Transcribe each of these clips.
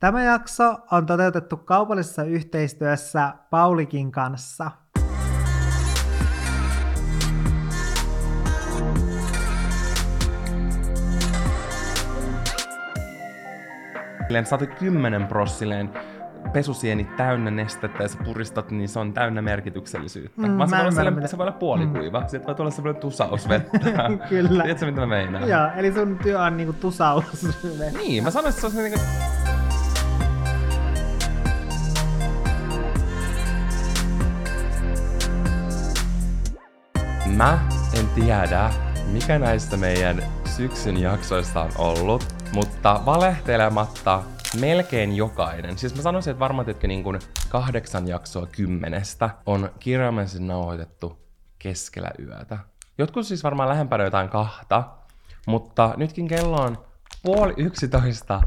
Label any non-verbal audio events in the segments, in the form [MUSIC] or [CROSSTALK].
Tämä jakso on toteutettu kaupallisessa yhteistyössä Paulikin kanssa. Otat 10 prossilleen pesusieni täynnä nestettä ja sä puristat, niin se on täynnä merkityksellisyyttä. Mm, Mm, Vaan se, mä voi olla sellainen- se voi olla puolikuiva. Mm. Sitten voi tulla sellainen tusaus vettä. [LAUGHS] Kyllä. Tiedätkö, mitä mä meinaan? Joo, eli sun työ on niinku tusaus. Niin, mä sanoisin, että se on niinku... Mä en tiedä, mikä näistä meidän syksyn jaksoista on ollut, mutta valehtelematta melkein jokainen, siis mä sanoisin, että varmaan että niin kuin kahdeksan jaksoa kymmenestä on kirjaimellisesti nauhoitettu keskellä yötä. Jotkut siis varmaan lähempänä jotain kahta, mutta nytkin kello on puoli yksitoista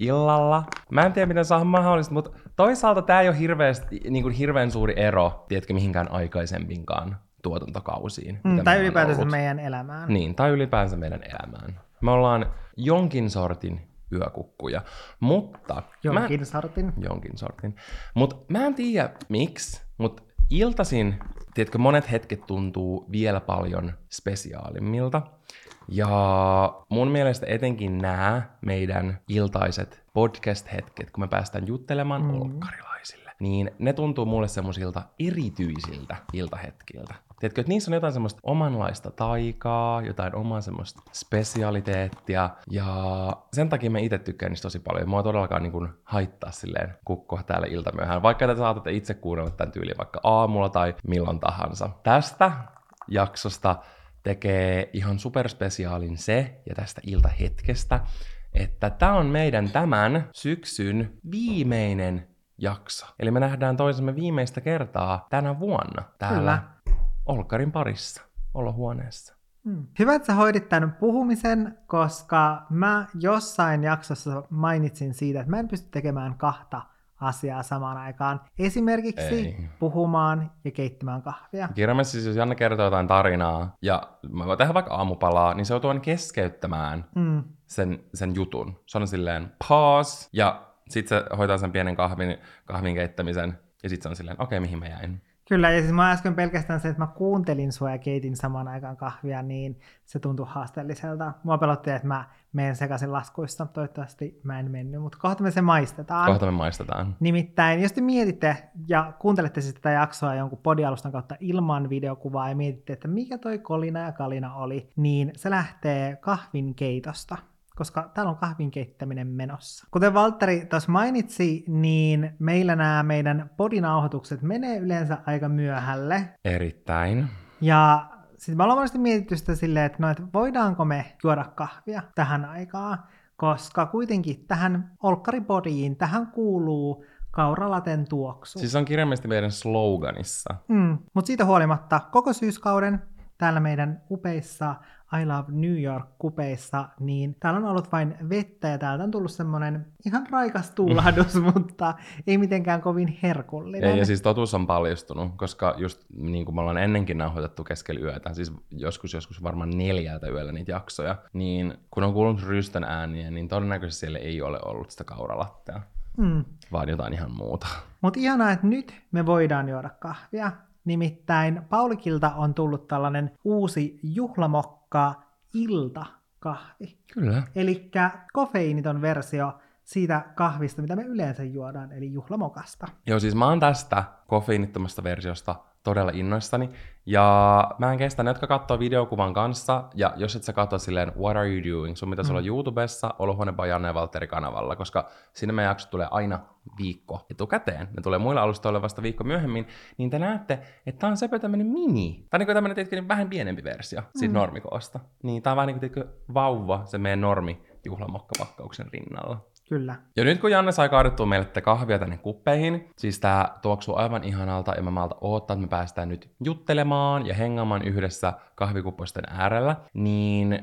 illalla. Mä en tiedä, miten se on mahdollista, mutta toisaalta tämä ei ole hirveästi, niin kuin hirveän suuri ero, tiedätkö, mihinkään aikaisempiinkaan tuotantokausiin. Mm, tai ylipäätänsä meidän elämään. Niin, tai ylipäänsä meidän elämään. Me ollaan jonkin sortin yökukkuja, mutta... Mä, Jonkin sortin. jonkin sortin. Mutta mä en tiedä miksi, mutta iltaisin, tiedätkö, monet hetket tuntuu vielä paljon spesiaalimmilta. Ja mun mielestä etenkin nämä meidän iltaiset podcast-hetket, kun me päästään juttelemaan mm. olkkarilaisille, niin ne tuntuu mulle semmoisilta erityisiltä iltahetkiltä. Tiedätkö, että niissä on jotain semmoista omanlaista taikaa, jotain omaa semmoista spesialiteettia, ja sen takia mä itse tykkään niistä tosi paljon. Mua todellakaan niin kuin haittaa silleen kukkoa täällä iltamyöhään, vaikka te saatatte itse kuunnella tämän tyyliin vaikka aamulla tai milloin tahansa. Tästä jaksosta tekee ihan superspesiaalin se, ja tästä iltahetkestä, että tämä on meidän tämän syksyn viimeinen jakso. Eli me nähdään toisemme viimeistä kertaa tänä vuonna täällä Kyllä. Olkkarin parissa, olohuoneessa. Mm. Hyvä, että sä hoidit tämän puhumisen, koska mä jossain jaksossa mainitsin siitä, että mä en pysty tekemään kahta asiaa samaan aikaan. Esimerkiksi Ei. puhumaan ja keittämään kahvia. Kirjaimessa siis, jos Janne kertoo jotain tarinaa, ja mä voin tehdä vaikka aamupalaa, niin se joutuu aina keskeyttämään Mm. sen, sen jutun. Se on silleen pause, ja sitten se hoitaa sen pienen kahvin, kahvin keittämisen, ja sitten se on silleen, okei, okay, mihin mä jäin. Kyllä, ja siis mä äsken pelkästään se, että mä kuuntelin sua ja keitin samaan aikaan kahvia, niin se tuntui haasteelliselta. Mua pelotti, että mä menen sekaisin laskuissa. Toivottavasti mä en mennyt, mutta kohta me se maistetaan. Kohta me maistetaan. Nimittäin, jos te mietitte ja kuuntelette siis tätä jaksoa jonkun podialustan kautta ilman videokuvaa ja mietitte, että mikä toi kolina ja kalina oli, niin se lähtee kahvin keitosta koska täällä on kahvin keittäminen menossa. Kuten Valtteri tuossa mainitsi, niin meillä nämä meidän podinauhoitukset menee yleensä aika myöhälle. Erittäin. Ja sitten me ollaan monesti mietitty sitä silleen, että, no, että voidaanko me juoda kahvia tähän aikaan, koska kuitenkin tähän olkkaripodiin, tähän kuuluu kauralaten tuoksu. Siis on kirjaimellisesti meidän sloganissa. Mm, mutta siitä huolimatta koko syyskauden täällä meidän upeissa I Love New York-kupeissa, niin täällä on ollut vain vettä ja täältä on tullut semmonen ihan raikas tuulahdus, mutta ei mitenkään kovin herkullinen. Ja, ja siis totuus on paljastunut, koska just niin kuin me ollaan ennenkin nauhoitettu keskellä yötä, siis joskus, joskus varmaan neljältä yöllä niitä jaksoja, niin kun on kuulunut rystön ääniä, niin todennäköisesti siellä ei ole ollut sitä kauralattea, Mm. vaan jotain ihan muuta. Mutta ihanaa, että nyt me voidaan juoda kahvia. Nimittäin Paulikilta on tullut tällainen uusi juhlamokka iltakahvi. Kyllä. Eli kofeiiniton versio siitä kahvista, mitä me yleensä juodaan, eli juhlamokasta. Joo, siis mä oon tästä kofeiinittomasta versiosta todella innoissani. Ja mä en kestä ne, jotka katsoo videokuvan kanssa, ja jos et sä katso silleen, what are you doing, sun pitäisi Mm. olla YouTubessa, Olohuone by Janne ja Valtteri kanavalla, koska sinne meidän jaksot tulee aina viikko etukäteen. Ne tulee muilla alustoilla vasta viikko myöhemmin, niin te näette, että tää on sepä tämmönen mini. Tai niinku tämmönen, tiedätkö, niin vähän pienempi versio siitä Mm. normikoosta. Niin tää on vähän niinku, vauva sen meidän normi juhlamokkapakkauksen rinnalla. Kyllä. Ja nyt kun Janne sai kaadettua meille tätä kahvia tänne kuppeihin, siis tää tuoksuu aivan ihanalta ja mä malta odottaa, että me päästään nyt juttelemaan ja hengaamaan yhdessä kahvikuppoisten äärellä, niin äh,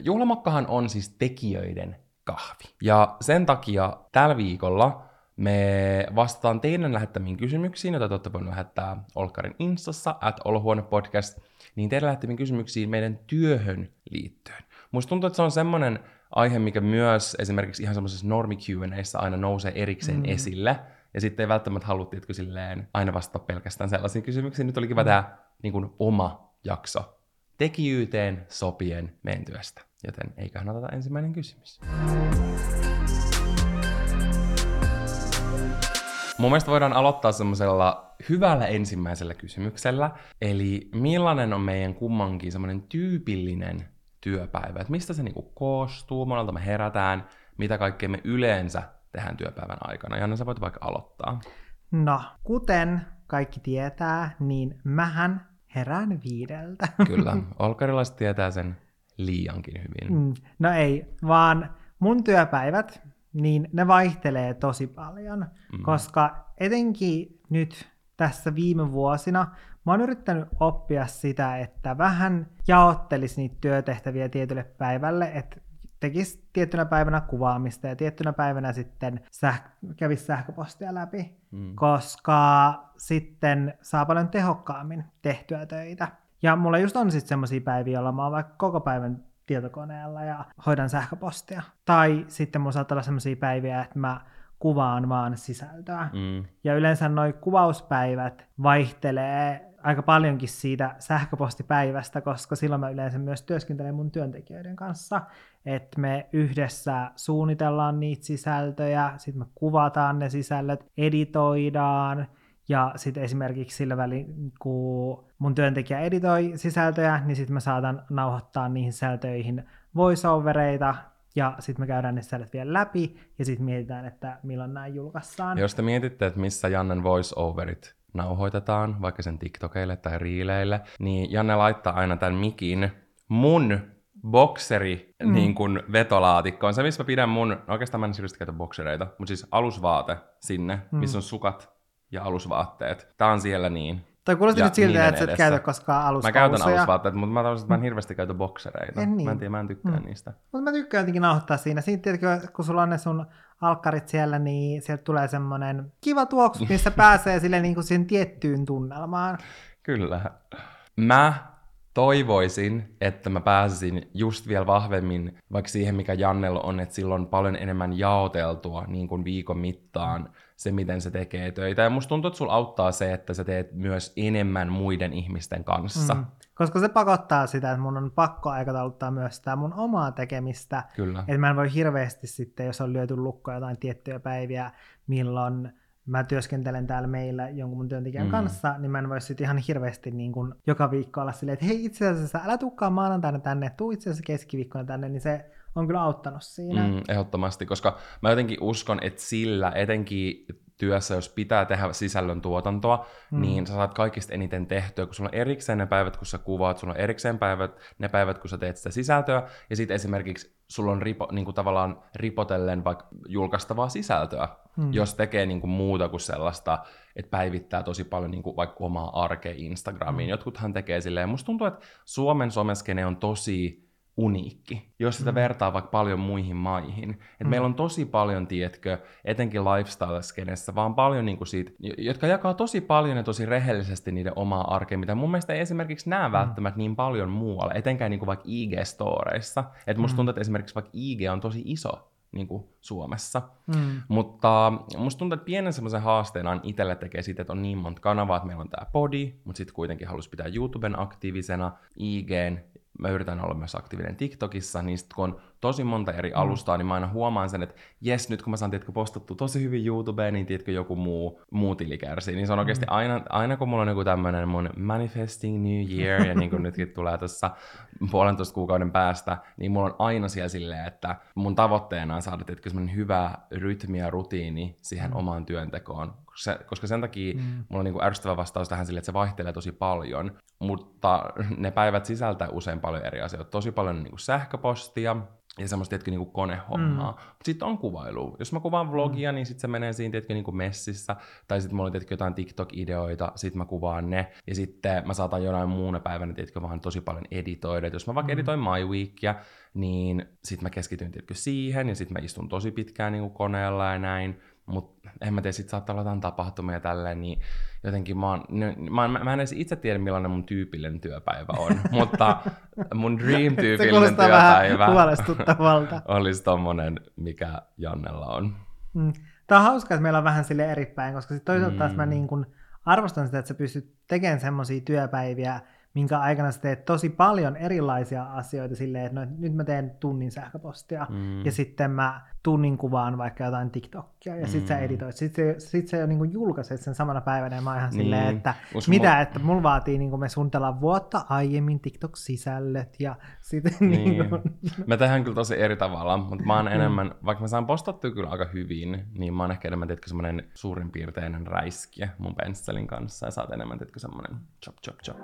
juhlamokkahan on siis tekijöiden kahvi. Ja sen takia tällä viikolla me vastataan teidän lähettämiin kysymyksiin, joita te olette voineet lähettää Olkkarin instassa, at Olohuone Podcast, niin teidän lähettämiin kysymyksiin meidän työhön liittyen. Musta tuntuu, että se on semmoinen aihe, mikä myös esimerkiksi ihan semmoisessa normi aina nousee erikseen mm. esille. Ja sitten ei välttämättä haluttiinko silleen aina vastata pelkästään sellaisiin kysymyksiin. Nyt olikin mm. tämä niin kuin, oma jakso tekijyyteen sopien mentyästä. Joten eiköhän oteta ensimmäinen kysymys. Mun mielestä voidaan aloittaa semmoisella hyvällä ensimmäisellä kysymyksellä. Eli millainen on meidän kummankin semmoinen tyypillinen työpäivä? Että mistä se niinku koostuu, monelta me herätään, mitä kaikkea me yleensä tehdään työpäivän aikana. Janne, sä voit vaikka aloittaa. No, kuten kaikki tietää, niin mähän herään viideltä. [LAUGHS] Kyllä, olkarilaiset tietää sen liiankin hyvin. Mm, no ei, vaan mun työpäivät, niin ne vaihtelee tosi paljon, mm. koska etenkin nyt tässä viime vuosina mä oon yrittänyt oppia sitä, että vähän jaottelisi niitä työtehtäviä tietylle päivälle, että tekisi tiettynä päivänä kuvaamista ja tiettynä päivänä sitten säh- kävisi sähköpostia läpi, mm. koska sitten saa paljon tehokkaammin tehtyä töitä. Ja mulla just on sitten semmoisia päiviä, joilla mä oon vaikka koko päivän tietokoneella ja hoidan sähköpostia. Tai sitten mulla saattaa olla semmoisia päiviä, että mä kuvaan vaan sisältöä. Mm. Ja yleensä noi kuvauspäivät vaihtelee aika paljonkin siitä sähköpostipäivästä, koska silloin mä yleensä myös työskentelen mun työntekijöiden kanssa, että me yhdessä suunnitellaan niitä sisältöjä, sitten me kuvataan ne sisällöt, editoidaan, ja sitten esimerkiksi sillä välin, kun mun työntekijä editoi sisältöjä, niin sitten mä saatan nauhoittaa niihin sisältöihin voiceovereita, ja sitten me käydään ne sisällöt vielä läpi, ja sitten mietitään, että milloin nämä julkaissaan. Jos te mietitte, että missä Jannen voiceoverit nauhoitetaan, vaikka sen TikTokeille tai riileille, niin Janne laittaa aina tämän mikin mun bokseri mm. niin kuin vetolaatikkoon. Se, missä mä pidän mun, no oikeastaan mä en syystä käytä boksereita, mutta siis alusvaate sinne, mm. missä on sukat ja alusvaatteet. Tää on siellä niin. Tai kuulosti nyt siltä, niin että sä et käytä koskaan aluskausia. Mä käytän alusvaatteet, mutta mä, taas, mä en hirveästi käytä boksereita. En niin. Mä en tiedä, mä en tykkää mm. niistä. Mutta mä tykkään jotenkin nauhoittaa siinä. Siinä tietenkin, kun sulla on ne sun alkkarit siellä, niin sieltä tulee semmoinen kiva tuoksu, missä [LAUGHS] pääsee sille niin kuin siihen tiettyyn tunnelmaan. Kyllä. Mä toivoisin, että mä pääsisin just vielä vahvemmin vaikka siihen, mikä Jannella on, että silloin on paljon enemmän jaoteltua niin kuin viikon mittaan se, miten se tekee töitä. Ja musta tuntuu, että sulla auttaa se, että sä teet myös enemmän muiden ihmisten kanssa. Mm. Koska se pakottaa sitä, että mun on pakko aikatauluttaa myös sitä mun omaa tekemistä. Kyllä. Että mä en voi hirveästi sitten, jos on lyöty lukkoa jotain tiettyjä päiviä, milloin mä työskentelen täällä meillä jonkun mun työntekijän mm. kanssa, niin mä en voi sitten ihan hirveästi niin kuin joka viikko olla silleen, että hei itse asiassa älä tukkaan maanantaina tänne, tuu itse asiassa keskiviikkona tänne, niin se on kyllä auttanut siinä. Mm, ehdottomasti, koska mä jotenkin uskon, että sillä etenkin työssä, jos pitää tehdä sisällön tuotantoa, mm. niin sä saat kaikista eniten tehtyä, kun sulla on erikseen ne päivät, kun sä kuvaat, sulla on erikseen päivät, ne päivät, kun sä teet sitä sisältöä, ja sitten esimerkiksi sulla on ripo, niin kuin tavallaan ripotellen vaikka julkaistavaa sisältöä, mm. jos tekee niin kuin muuta kuin sellaista, että päivittää tosi paljon niin kuin vaikka omaa arkea Instagramiin. Mm. Jotkuthan tekee silleen, musta tuntuu, että Suomen someskene on tosi uniikki, jos sitä mm. vertaa vaikka paljon muihin maihin. Et mm. Meillä on tosi paljon, tietkö, etenkin lifestyle-skenessä, vaan paljon niinku siitä, jotka jakaa tosi paljon ja tosi rehellisesti niiden omaa arkea, mitä mun mielestä ei esimerkiksi näe mm. välttämättä niin paljon muualla, etenkään niinku vaikka IG-storeissa. Et musta mm. tuntuu, että esimerkiksi vaikka IG on tosi iso niin kuin Suomessa. Mm. Mutta musta tuntuu, että pienen semmoisen haasteena on itselle tekee siitä, että on niin monta kanavaa, että meillä on tämä podi, mutta sitten kuitenkin halusi pitää YouTuben aktiivisena, IGn mä yritän olla myös aktiivinen TikTokissa, niin sit kun on tosi monta eri mm. alustaa, niin mä aina huomaan sen, että jes, nyt kun mä saan tiedätkö, postattu tosi hyvin YouTubeen, niin tiedätkö, joku muu, muu tili kärsii. Niin se on oikeasti mm. aina, aina kun mulla on joku tämmöinen mun manifesting new year, ja niin kuin nytkin tulee tässä puolentoista kuukauden päästä, niin mulla on aina siellä silleen, että mun tavoitteena on saada tiedätkö, hyvä rytmi ja rutiini siihen mm. omaan työntekoon, koska sen takia mm. mulla on niin ärsyttävä vastaus tähän sille, että se vaihtelee tosi paljon, mutta ne päivät sisältää usein paljon eri asioita. Tosi paljon niin sähköpostia, ja semmoista, tiedätkö, niin kuin konehommaa. Mm. Mutta sitten on kuvailu. Jos mä kuvaan vlogia, mm. niin sitten se menee siinä, tiedätkö, niin kuin messissä. Tai sitten mulla on, tiedätkö, jotain TikTok-ideoita, sitten mä kuvaan ne. Ja sitten mä saatan jonain muuna päivänä, tiedätkö, vaan tosi paljon editoida. Et jos mä vaikka mm. editoin My Weekia, niin sitten mä keskityn, tiedätkö, siihen. Ja sitten mä istun tosi pitkään niin kuin koneella ja näin. Mutta en mä tiedä, sit saattaa olla jotain tapahtumia tälleen, niin jotenkin mä, oon, mä, mä, mä en edes itse tiedä, millainen mun tyypillinen työpäivä on, [LAUGHS] mutta mun dream-tyypillinen työpäivä [LAUGHS] olisi tommonen, mikä Jannella on. Mm. Tämä on hauska, että meillä on vähän sille eri päin, koska sit toisaalta mm. taas mä niin kun arvostan sitä, että sä pystyt tekemään semmoisia työpäiviä, minkä aikana sä teet tosi paljon erilaisia asioita silleen, että no, nyt mä teen tunnin sähköpostia mm. ja sitten mä tunnin kuvaan vaikka jotain TikTokia ja mm. sit sä mm. editoit. Sitten sit sä jo niin julkaiset sen samana päivänä ja mä ihan niin. silleen, että Usko mitä, mu- että mulla vaatii niin me suunnitellaan vuotta aiemmin TikTok-sisällöt ja sitten [LAUGHS] niin. niin kuin... Mä tehdään kyllä tosi eri tavalla, mutta mä oon mm. enemmän, vaikka mä saan postattua kyllä aika hyvin, niin mä oon ehkä enemmän, tiedätkö, semmoinen suurinpiirteinen räiskiä mun pensselin kanssa ja sä oot enemmän, tiedätkö, semmoinen chop chop chop.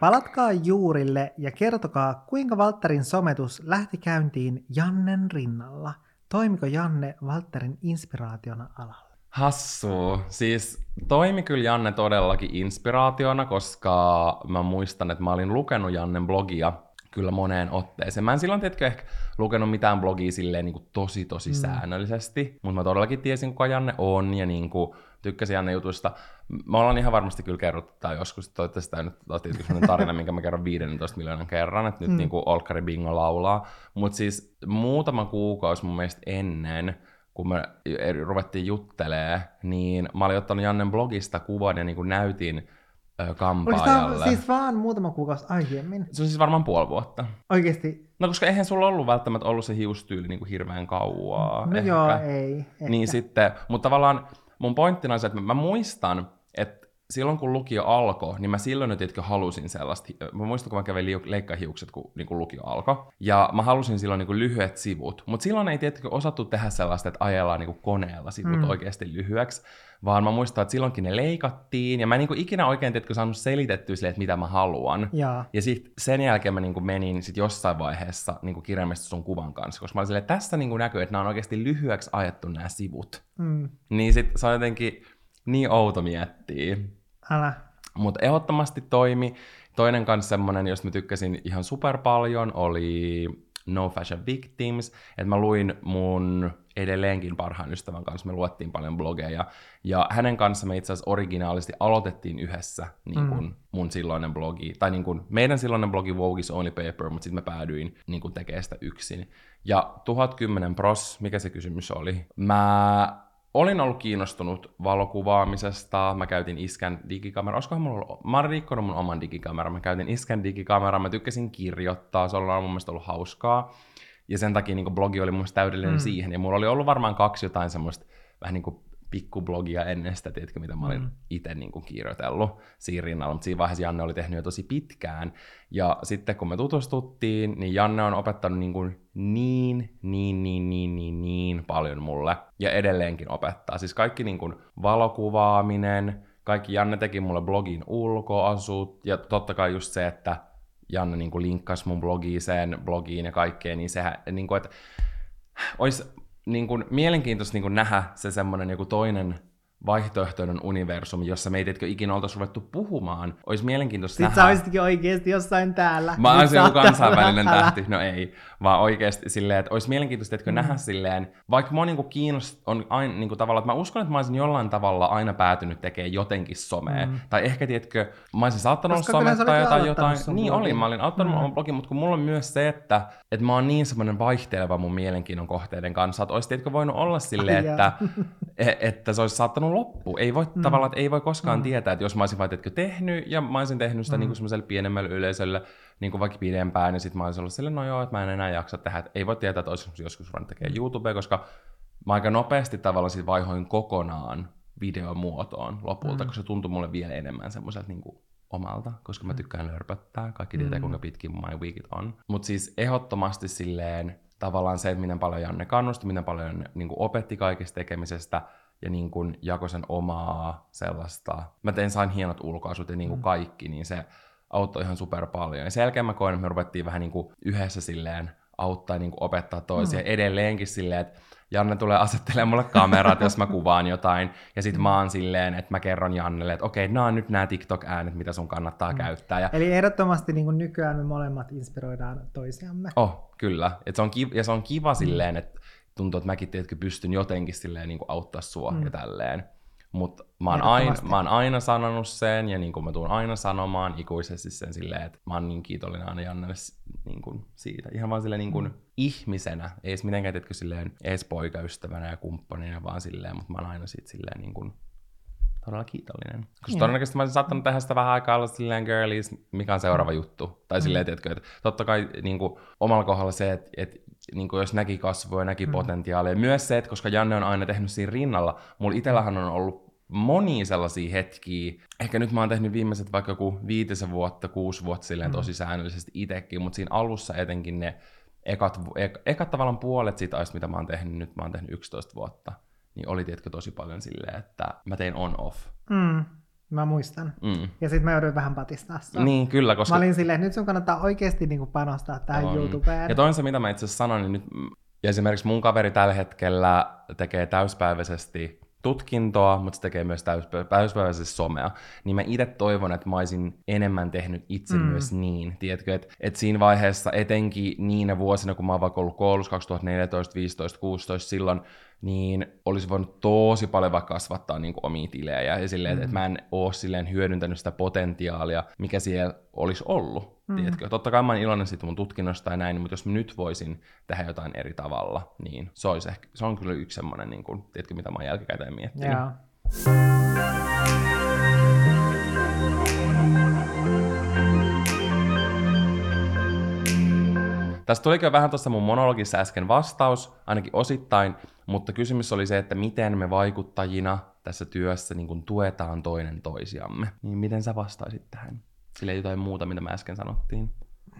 Palatkaa juurille ja kertokaa, kuinka Valtterin sometus lähti käyntiin Jannen rinnalla. Toimiko Janne Valtterin inspiraationa alalla? Hassu. Siis toimi kyllä Janne todellakin inspiraationa, koska mä muistan, että mä olin lukenut Jannen blogia kyllä moneen otteeseen. Mä en silloin tietkö ehkä lukenut mitään blogia silleen niin kuin tosi tosi mm. säännöllisesti, mutta mä todellakin tiesin, kuka Janne on ja niin kuin tykkäsin Janne jutuista. Me ollaan ihan varmasti kyllä kerrottu tämä joskus, toivottavasti tämä nyt on sellainen tarina, minkä mä kerron 15 miljoonan kerran, että nyt mm. niin kuin Olkari Bingo laulaa. Mutta siis muutama kuukausi mun mielestä ennen, kun me ruvettiin juttelee, niin mä olin ottanut Jannen blogista kuvan ja niin kuin näytin kampaajalle. Oliko siis vaan muutama kuukausi aiemmin? Se on siis varmaan puoli vuotta. Oikeesti? No koska eihän sulla ollut välttämättä ollut se hiustyyli niin kuin hirveän kauaa. No ehkä. joo, ei. Ehkä. Niin sitten, mutta tavallaan mun pointtina on se, että mä muistan, että silloin kun lukio alkoi, niin mä silloin nyt tiedätkö, halusin sellaista, mä muistan kun mä kävin leikkahiukset, kun niin kuin lukio alkoi, ja mä halusin silloin niin kuin lyhyet sivut, mutta silloin ei tietysti osattu tehdä sellaista, että ajellaan niin kuin koneella sivut mm. oikeasti lyhyeksi, vaan mä muistan, että silloinkin ne leikattiin, ja mä en niin kuin ikinä oikein tiedätkö, saanut selitettyä sille, että mitä mä haluan. Ja, ja sitten sen jälkeen mä niin kuin menin sit jossain vaiheessa niin kuin sun kuvan kanssa, koska mä olin silleen, että tässä niin kuin näkyy, että nämä on oikeasti lyhyeksi ajettu nämä sivut. Mm. Niin sitten se on jotenkin niin outo miettiä. Älä. Mutta ehdottomasti toimi. Toinen kanssa semmonen, josta mä tykkäsin ihan super paljon, oli No Fashion Victims. Että mä luin mun edelleenkin parhaan ystävän kanssa, me luettiin paljon blogeja. Ja hänen kanssa me itse asiassa originaalisti aloitettiin yhdessä niin kun mm. mun silloinen blogi, tai niin kun meidän silloinen blogi Vogue is Only Paper, mutta sitten mä päädyin niin kun tekemään sitä yksin. Ja 1010 pros, mikä se kysymys oli? Mä olin ollut kiinnostunut valokuvaamisesta, mä käytin iskän digikameraa, olisikohan mulla ollut, mä olin rikkonut mun oman digikameran, mä käytin iskän digikameraa, mä tykkäsin kirjoittaa, se on mun mielestä ollut hauskaa, ja sen takia niin blogi oli mun mielestä täydellinen mm. siihen, ja mulla oli ollut varmaan kaksi jotain semmoista vähän niin kuin pikkublogia ennen sitä, tiedätkö, mitä mä olin mm. itse niin kuin kirjoitellut siinä rinnalla, mutta siinä vaiheessa Janne oli tehnyt jo tosi pitkään. Ja sitten kun me tutustuttiin, niin Janne on opettanut niin, kuin niin, niin, niin, niin, niin, niin paljon mulle. Ja edelleenkin opettaa. Siis kaikki niin kuin valokuvaaminen, kaikki Janne teki mulle blogin ulkoasut, ja totta kai just se, että Janne niin linkkasi mun blogiin sen blogiin ja kaikkeen, niin sehän, niin kuin, että olisi niin kuin, mielenkiintoista niin kuin nähdä se semmoinen joku toinen vaihtoehtoinen universumi, jossa me ei teetkö ikinä oltaisi ruvettu puhumaan. Olisi mielenkiintoista Sitten nähdä. sä olisitkin oikeasti jossain täällä. Mä olisin joku kansainvälinen tähti. No ei, vaan oikeasti silleen, että olisi mielenkiintoista että mm. nähdä silleen, vaikka mua niinku kiinnost, on aina niinku tavalla, että mä uskon, että mä olisin jollain tavalla aina päätynyt tekemään jotenkin somea. Mm. Tai ehkä, tiedätkö, mä olisin saattanut Koska somettaa tai jotain. Niin oli, mä olin auttanut mm. oman blogin, mutta kun mulla on myös se, että, että mä oon niin semmoinen vaihteleva mun mielenkiinnon kohteiden kanssa, että olisi tiedätkö voinut olla silleen, että, e- että se olisi saattanut loppua. Ei voi mm. tavallaan, ei voi koskaan mm. tietää, että jos mä olisin vaikka tehnyt, ja mä olisin tehnyt sitä mm. niin kuin semmoiselle pienemmälle yleisölle, niin kuin vaikka pidempään, niin sitten mä olisin ollut silleen, no joo, että mä en enää jaksa tehdä. Että ei voi tietää, että olisi joskus ruvennut tekemään YouTubea, koska mä aika nopeasti tavallaan sit vaihoin kokonaan videomuotoon lopulta, mm. koska se tuntui mulle vielä enemmän semmoiselta niin kuin omalta, koska mä mm. tykkään lörpöttää. Kaikki tietää, mm. kuinka pitkin my weekit on. Mutta siis ehdottomasti silleen tavallaan se, että miten paljon Janne kannusti, miten paljon niin kuin opetti kaikesta tekemisestä, ja niin kuin jakoi sen omaa sellaista, mä tein sain hienot ulkoasut ja niin kuin mm. kaikki, niin se auttoi ihan super paljon. Ja sen jälkeen mä koin, että me ruvettiin vähän niin kuin yhdessä silleen auttaa niin kuin opettaa toisia. Mm. Edelleenkin silleen, että Janne tulee asettelemaan mulle kamerat, jos mä kuvaan jotain. Ja sit mä oon silleen, että mä kerron Jannelle, että okei, nämä on nyt nämä TikTok-äänet, mitä sun kannattaa mm. käyttää. Ja... Eli ehdottomasti niin kuin nykyään me molemmat inspiroidaan toisiamme. Oh, kyllä. Et se on kiva, ja se on kiva mm. silleen, että tuntuu, että mäkin tiedätkö, pystyn jotenkin silleen niin kuin auttaa sua mm. ja tälleen. Mutta mä, oon aina, mä oon aina sanonut sen, ja niin kuin mä tuun aina sanomaan ikuisesti sen silleen, että mä oon niin kiitollinen aina Jannelle niin kuin siitä. Ihan vaan silleen niin kuin mm. ihmisenä, ei edes mitenkään teetkö silleen edes poikaystävänä ja kumppanina, vaan silleen, mutta mä oon aina siitä silleen niin kuin todella kiitollinen. Koska yeah. todennäköisesti mä olisin saattanut tehdä sitä vähän aikaa olla silleen girlies, mikä on seuraava mm. juttu. Tai silleen, mm. tiedätkö, että totta kai niin kuin, omalla kohdalla se, että, että niin kuin jos näki kasvua ja näki mm. potentiaalia. Myös se, että koska Janne on aina tehnyt siinä rinnalla, mulla itsellähän on ollut monia sellaisia hetkiä. Ehkä nyt mä oon tehnyt viimeiset vaikka joku viitisen vuotta, kuusi vuotta silleen mm. tosi säännöllisesti itsekin, mutta siinä alussa etenkin ne ekat, ek, ekat tavallaan puolet siitä ajasta, mitä mä oon tehnyt, nyt mä oon tehnyt 11 vuotta, niin oli tietkö tosi paljon silleen, että mä tein on-off. Mm. Mä muistan. Mm. Ja sitten mä jouduin vähän patistaa sitä. Niin, kyllä, koska... Mä olin silleen, että nyt sun kannattaa oikeasti niinku panostaa tähän on. YouTubeen. Ja toinen se, mitä mä itse asiassa sanoin, niin nyt ja esimerkiksi mun kaveri tällä hetkellä tekee täyspäiväisesti tutkintoa, mutta se tekee myös täyspäiväisesti somea, niin mä itse toivon, että mä olisin enemmän tehnyt itse mm. myös niin. Tiedätkö, että et siinä vaiheessa etenkin niinä vuosina, kun mä oon vaikka ollut koulussa 2014, 15, 16, silloin niin olisi voinut tosi paljon vaikka kasvattaa niin kuin omia tilejä. Ja silleen, mm. että mä en ole silleen hyödyntänyt sitä potentiaalia, mikä siellä olisi ollut. Mm. Tiedätkö? Totta kai mä oon iloinen siitä mun tutkinnosta ja näin, mutta jos mä nyt voisin tehdä jotain eri tavalla, niin se, olisi ehkä, se on kyllä yksi semmoinen, niin kuin, tiedätkö, mitä mä oon jälkikäteen miettinyt. Yeah. Tästä tulikin vähän tuossa mun monologissa äsken vastaus, ainakin osittain, mutta kysymys oli se, että miten me vaikuttajina tässä työssä niin kun tuetaan toinen toisiamme. Niin miten sä vastaisit tähän? Sille jotain muuta, mitä mä äsken sanottiin.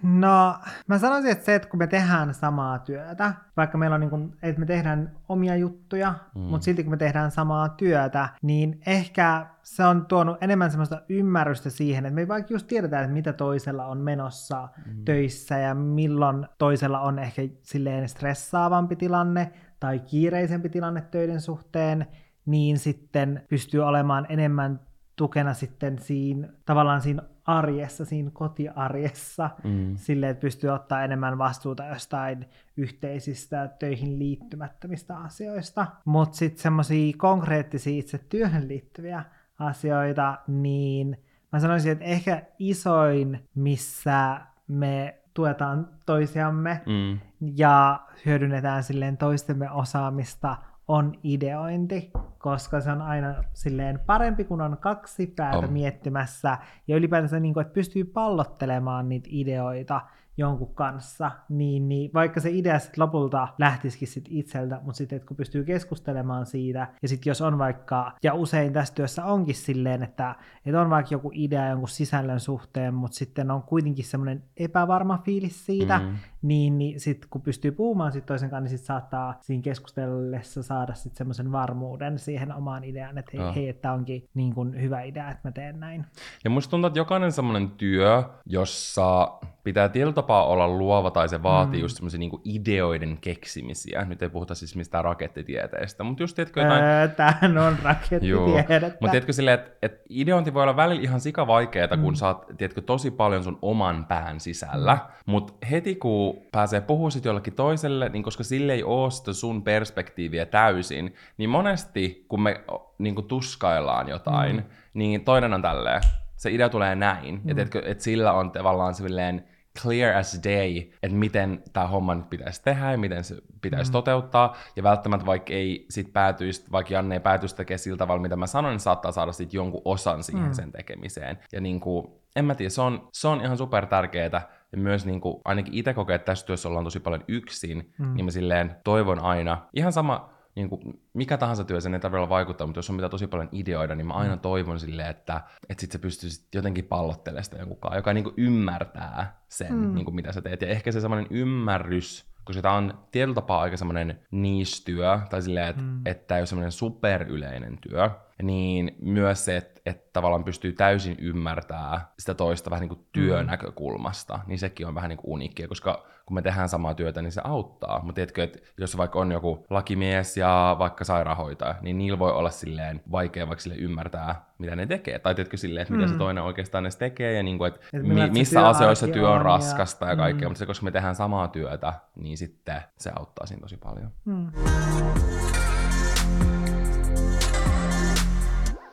No, mä sanoisin, että se, että kun me tehdään samaa työtä, vaikka meillä on niin kuin, että me tehdään omia juttuja, mm. mutta silti kun me tehdään samaa työtä, niin ehkä se on tuonut enemmän semmoista ymmärrystä siihen, että me vaikka just tiedetään, että mitä toisella on menossa mm. töissä ja milloin toisella on ehkä silleen stressaavampi tilanne tai kiireisempi tilanne töiden suhteen, niin sitten pystyy olemaan enemmän tukena sitten siinä, tavallaan siinä arjessa, siinä kotiarjessa, mm. silleen, että pystyy ottaa enemmän vastuuta jostain yhteisistä töihin liittymättömistä asioista. Mutta sitten semmoisia konkreettisia itse työhön liittyviä asioita, niin mä sanoisin, että ehkä isoin, missä me tuetaan toisiamme mm. ja hyödynnetään silleen toistemme osaamista, on ideointi, koska se on aina silleen parempi, kun on kaksi päätä on. miettimässä ja ylipäätänsä niin kuin, että pystyy pallottelemaan niitä ideoita jonkun kanssa, niin, niin vaikka se idea sitten lopulta lähtisikin sit itseltä, mutta sitten kun pystyy keskustelemaan siitä, ja sitten jos on vaikka, ja usein tässä työssä onkin silleen, että, että on vaikka joku idea jonkun sisällön suhteen, mutta sitten on kuitenkin semmoinen epävarma fiilis siitä, mm. niin, niin sitten kun pystyy puhumaan sit toisen kanssa, niin sitten saattaa siinä keskustellessa saada sitten semmoisen varmuuden siihen omaan ideaan, että hei, oh. hei että onkin niin kuin hyvä idea, että mä teen näin. Ja musta tuntuu, että jokainen semmoinen työ, jossa pitää tietyllä tapaa olla luova tai se vaatii mm. just semmoisia niinku ideoiden keksimisiä. Nyt ei puhuta siis mistään rakettitieteestä, mutta just tiedätkö jotain... Öö, tämähän on [LAUGHS] rakettitiedettä. Mutta tiedätkö silleen, että et ideointi voi olla välillä ihan sikavaikeeta, mm. kun saat, tiedätkö, tosi paljon sun oman pään sisällä, mm. mutta heti kun pääsee puhumaan sit jollekin toiselle, niin koska sille ei ole sitä sun perspektiiviä täysin, niin monesti kun me niin kuin tuskaillaan jotain, mm. niin toinen on tälleen, se idea tulee näin, mm. että et, et sillä on tavallaan silleen clear as day, että miten tämä homma nyt pitäisi tehdä ja miten se pitäisi mm. toteuttaa. Ja välttämättä vaikka ei sit päätyisi, vaikka Janne ei päätyisi tekemään sillä tavalla, mitä mä sanoin, niin saattaa saada sit jonkun osan siihen mm. sen tekemiseen. Ja niin kuin, en mä tiedä, se on, se on ihan super tärkeää. Ja myös niin kuin, ainakin itse kokee, että tässä työssä ollaan tosi paljon yksin, mm. niin mä silleen toivon aina, ihan sama, niin kuin, mikä tahansa työ, sen ei tarvitse olla vaikuttaa, mutta jos on mitä tosi paljon ideoida, niin mä aina mm. toivon silleen, että, että sit sä pystyisit jotenkin pallottelemaan sitä jonkunkaan, joka niin kuin ymmärtää sen, mm. niin kuin mitä sä teet. Ja ehkä se semmoinen ymmärrys, koska tämä on tietyllä tapaa aika semmoinen niistyö, tai silleen, että, mm. että tämä ei ole semmoinen superyleinen työ, niin myös se, että että tavallaan pystyy täysin ymmärtää sitä toista vähän niin kuin työnäkökulmasta, niin sekin on vähän niin kuin uniikkia, koska kun me tehdään samaa työtä, niin se auttaa. Mutta tiedätkö, että jos vaikka on joku lakimies ja vaikka sairaanhoitaja, niin niillä voi olla silleen vaikea vaikka sille ymmärtää, mitä ne tekee. Tai tiedätkö silleen, että mitä se toinen oikeastaan edes tekee ja niin kuin, että Et mi- missä asioissa työarki työ on on ja- raskasta ja kaikkea. Mm. Mutta se, koska me tehdään samaa työtä, niin sitten se auttaa siinä tosi paljon. Mm.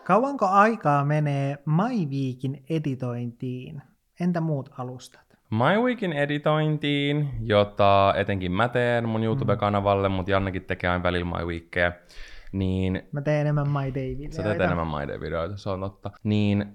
Kauanko aikaa menee MyWeekin editointiin? Entä muut alustat? MyWeekin editointiin, jota etenkin mä teen mun YouTube-kanavalle, mutta Jannekin tekee aina välillä MyWeekkejä, niin Mä teen enemmän My Day-videoita. sä teet enemmän My Day-videoita, se on totta. Niin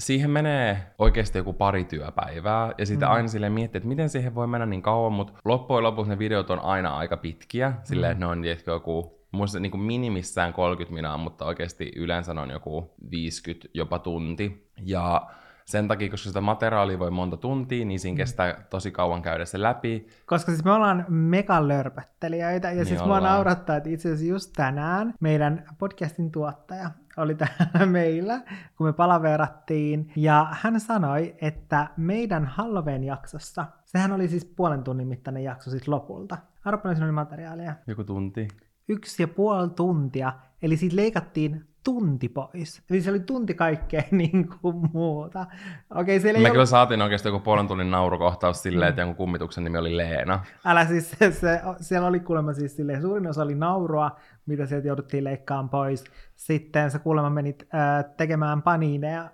siihen menee oikeasti joku pari työpäivää, ja sitten Mm. aina silleen miettii, että miten siihen voi mennä niin kauan, mutta loppujen lopuksi ne videot on aina aika pitkiä, silleen, Mm. että ne on joku Muista niin kuin minimissään 30 minaa, mutta oikeasti yleensä on joku 50, jopa tunti. Ja sen takia, koska sitä materiaalia voi monta tuntia, niin Mm. siinä kestää tosi kauan käydä se läpi. Koska siis me ollaan megalörpöttelijöitä, ja Niin siis mua naurattaa, että itse asiassa just tänään meidän podcastin tuottaja oli täällä [LAUGHS] meillä, kun me palaverattiin, ja hän sanoi, että meidän Halloween jaksossa, sehän oli siis puolen tunnin mittainen jakso sit lopulta. Arvo paljon siinä oli materiaalia. Joku tunti. Yksi ja puoli tuntia, eli siitä leikattiin tunti pois. Eli se oli tunti kaikkea [LAUGHS] niin kuin muuta. Okei, siellä ei Me ole... kyllä saatiin oikeasti joku puolen tunnin naurukohtaus silleen, että jonkun kummituksen nimi oli Leena. Älä siis, se, se, siellä oli kuulemma siis silleen, suurin osa oli naurua, mitä sieltä jouduttiin leikkaamaan pois. Sitten sä kuulemma menit äh, tekemään paniineja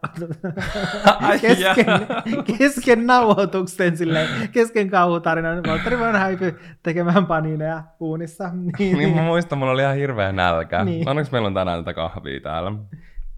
kesken, kesken nauhoituksen, silleen, kesken kauhutarinan. Valtteri vaan häipy tekemään paniineja uunissa. Niin, Niin mä muistan, mulla oli ihan hirveä nälkä. Niin. Onneksi meillä on tänään tätä kahvia täällä.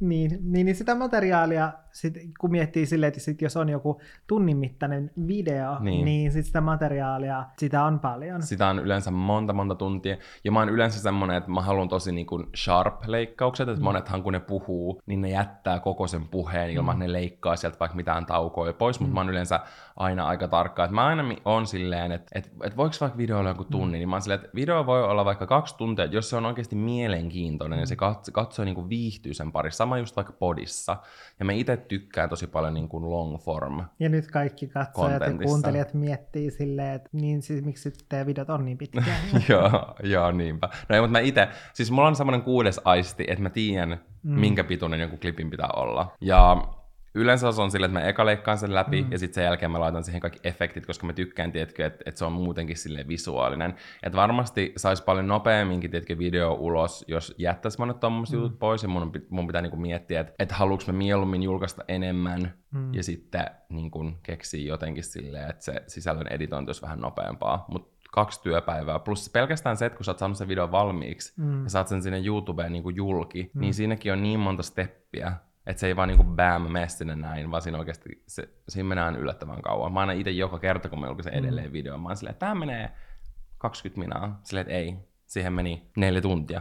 Niin, niin, niin sitä materiaalia, sit, kun miettii silleen, että sit jos on joku tunnin mittainen video, niin, Niin. niin sit sitä materiaalia, sitä on paljon. Sitä on yleensä monta monta tuntia. Ja mä oon yleensä semmonen, että mä haluan tosi niin kuin sharp-leikkaukset, että monethan kun ne puhuu, niin ne jättää koko sen puheen ilman, että ne leikkaa sieltä vaikka mitään taukoja pois, mutta mä oon yleensä aina aika tarkka. Että mä aina on silleen, että, että, että voiko vaikka video olla joku tunni, niin mä oon silleen, että video voi olla vaikka kaksi tuntia, että jos se on oikeasti mielenkiintoinen ja se katso, katsoo niin kuin viihtyy sen parissa, sama just vaikka podissa. Ja mä itse tykkään tosi paljon niin kuin long form Ja nyt kaikki katsojat ja kuuntelijat miettii silleen, että niin siis miksi teidän videot on niin pitkiä. [LAUGHS] joo, joo, niinpä. No ei, mutta mä itse, siis mulla on semmoinen kuudes aisti, että mä tiedän, mm. minkä pituinen joku klipin pitää olla. Ja yleensä se on silleen, että mä eka leikkaan sen läpi, mm. ja sitten sen jälkeen mä laitan siihen kaikki efektit, koska mä tykkään, tiedätkö, että, että se on muutenkin silleen visuaalinen. Että varmasti saisi paljon nopeamminkin, tiedätkö, video ulos, jos jättäisi monet tommoset mm. jutut pois, ja mun, mun pitää niinku miettiä, että, että haluanko mä mieluummin julkaista enemmän, mm. ja sitten niin kun keksii jotenkin silleen, että se sisällön editointi olisi vähän nopeampaa. Mutta kaksi työpäivää, plus pelkästään se, että kun sä oot saanut sen videon valmiiksi, mm. ja saat sen sinne YouTubeen niin kuin julki, mm. niin siinäkin on niin monta steppiä, että se ei vaan niinku bam, mene sinne näin, vaan siinä oikeasti, se, siinä menee aina yllättävän kauan. Mä aina itse joka kerta, kun mä julkaisen edelleen mm. video, mä oon silleen, että tää menee 20 minaa. Silleen, että ei, siihen meni neljä tuntia.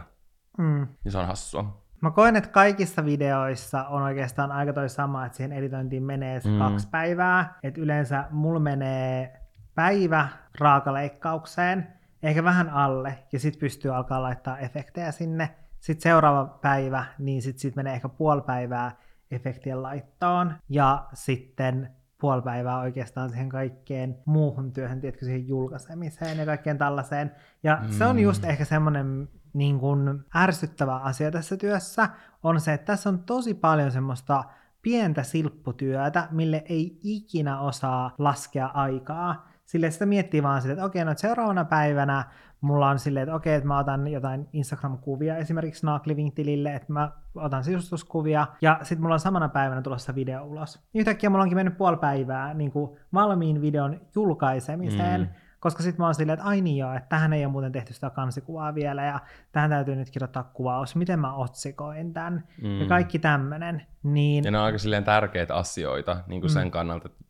Mm. Ja se on hassua. Mä koen, että kaikissa videoissa on oikeastaan aika toi sama, että siihen editointiin menee se Mm. mm. kaksi päivää. Että yleensä mulla menee päivä raakaleikkaukseen, ehkä vähän alle, ja sitten pystyy alkaa laittaa efektejä sinne. Sitten seuraava päivä, niin sitten sit menee ehkä puoli päivää efektien laittoon, ja sitten puoli päivää oikeastaan siihen kaikkeen muuhun työhön, tiedätkö, siihen julkaisemiseen ja kaikkeen tällaiseen. Ja mm. se on just ehkä semmoinen niin kuin ärsyttävä asia tässä työssä, on se, että tässä on tosi paljon semmoista pientä silpputyötä, mille ei ikinä osaa laskea aikaa. Sille sitä miettii vaan silleen, että okei, no seuraavana päivänä mulla on silleen, että okei, että mä otan jotain Instagram-kuvia esimerkiksi Snarkliving-tilille, että mä otan sisustuskuvia, ja sitten mulla on samana päivänä tulossa video ulos. Yhtäkkiä mulla onkin mennyt puoli päivää niin kuin valmiin videon julkaisemiseen, Mm. koska sitten mä oon silleen, että ai niin joo, että tähän ei ole muuten tehty sitä kansikuvaa vielä, ja tähän täytyy nyt kirjoittaa kuvaus, miten mä otsikoin tämän, mm. ja kaikki tämmönen. Niin, Ja ne on aika silleen tärkeitä asioita niin kuin mm. sen kannalta, että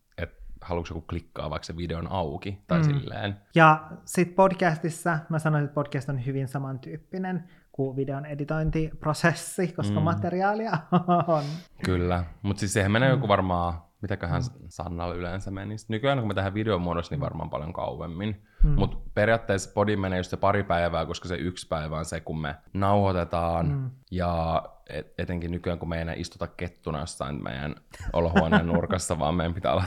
haluatko joku klikkaa vaikka se video on auki, tai mm. silleen. Ja sitten podcastissa mä sanoisin, että podcast on hyvin samantyyppinen kuin videon editointiprosessi, koska mm. materiaalia [LAUGHS] on. Kyllä, mutta siis siihen menee joku varmaan Mitäköhän mm. Sannalla yleensä menisi? Nykyään kun me tehdään videomuodossa, niin varmaan paljon kauemmin. Mm. Mutta periaatteessa podi menee just se pari päivää, koska se yksi päivä on se, kun me nauhoitetaan. Mm. Ja et, etenkin nykyään, kun me ei enää istuta kettuna jossain meidän olohuoneen nurkassa, [LAUGHS] vaan meidän pitää olla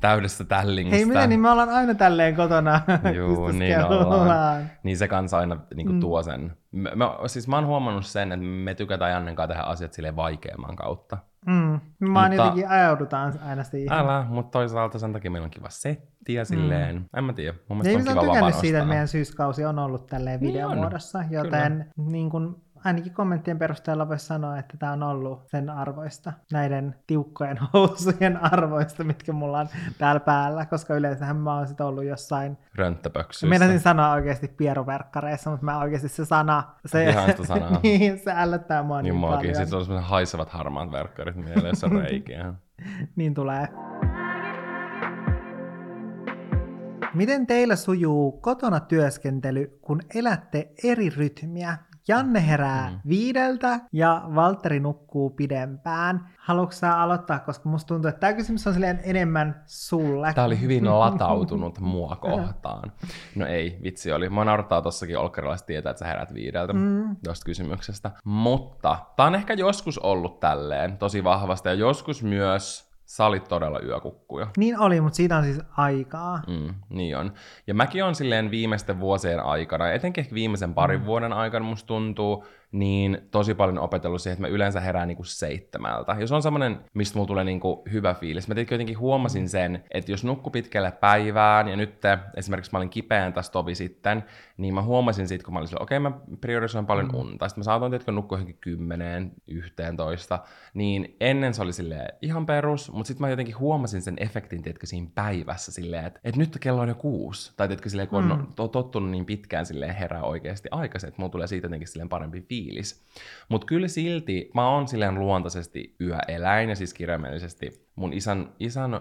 täydessä tällingistä. Hei, miten niin me ollaan aina tälleen kotona. [LAUGHS] Juu, niin ollaan. Niin se kanssa aina niin kuin Mm. tuo sen. Mä, mä, siis mä oon huomannut sen, että me tykätään Jannen kanssa tehdä asiat silleen vaikeamman kautta. Mm. Mä Mutta- jotenkin ajaudutaan aina siihen. Älä, mutta toisaalta sen takia meillä on kiva setti ja silleen. Mm. En mä tiedä. Mun mielestä Ihmiset on on kiva vaan tykännyt siitä, että meidän syyskausi on ollut tälleen Niin videomuodossa, joten niin kun, ainakin kommenttien perusteella voisi sanoa, että tämä on ollut sen arvoista, näiden tiukkojen [LAUGHS] housujen arvoista, mitkä mulla on täällä päällä, koska yleensähän mä oon sit ollut jossain, Rönttäpöksyissä. meinasin sanoa oikeasti pieruverkkareissa, mutta mä oikeasti se sana, se, sitä sanaa. [LAUGHS] niin, se ällöttää mua Niin niin paljon. Sitten on sellaiset haisevat harmaat verkkarit on reikiä. [LAUGHS] Niin tulee. Miten teillä sujuu kotona työskentely, kun elätte eri rytmiä? Janne herää Mm. viideltä ja Valtteri nukkuu pidempään. Haluatko sä aloittaa, koska musta tuntuu, että tämä kysymys on silleen enemmän sulle. Tämä oli hyvin [LAUGHS] latautunut mua kohtaan. No ei, vitsi oli. Mä naurattaa tossakin olkkarilaiset tietää, että sä herät viideltä Mm. tuosta kysymyksestä. Mutta tää on ehkä joskus ollut tälleen tosi vahvasti ja joskus myös sä olit todella yökukkuja. Niin oli, mutta siitä on siis aikaa. Mm, niin on. Ja mäkin on silleen viimeisten vuosien aikana, etenkin ehkä viimeisen parin mm. vuoden aikana musta tuntuu, niin tosi paljon opetellut siihen, että mä yleensä herään niinku seitsemältä. Ja se on semmoinen, mistä mulla tulee niinku hyvä fiilis. Mä tietenkin jotenkin huomasin sen, että jos nukku pitkälle päivään, ja nyt esimerkiksi mä olin kipeän tässä tovi sitten, niin mä huomasin siitä, kun mä olin silleen, okei okay, mä priorisoin paljon unta. Sitten mä saatoin tietenkin nukkua johonkin kymmeneen, yhteentoista, niin ennen se oli silleen ihan perus, mutta sitten mä jotenkin huomasin sen efektin, tiedätkö, siinä päivässä silleen, että, että nyt kello on jo kuusi. Tai tiedätkö, silleen, kun on Mm. to- tottunut niin pitkään silleen herää oikeasti aikaisin, että mulla tulee siitä jotenkin silleen parempi fiilis. Mutta kyllä silti mä oon silleen luontaisesti yöeläin ja siis kirjaimellisesti mun isän, isän ö,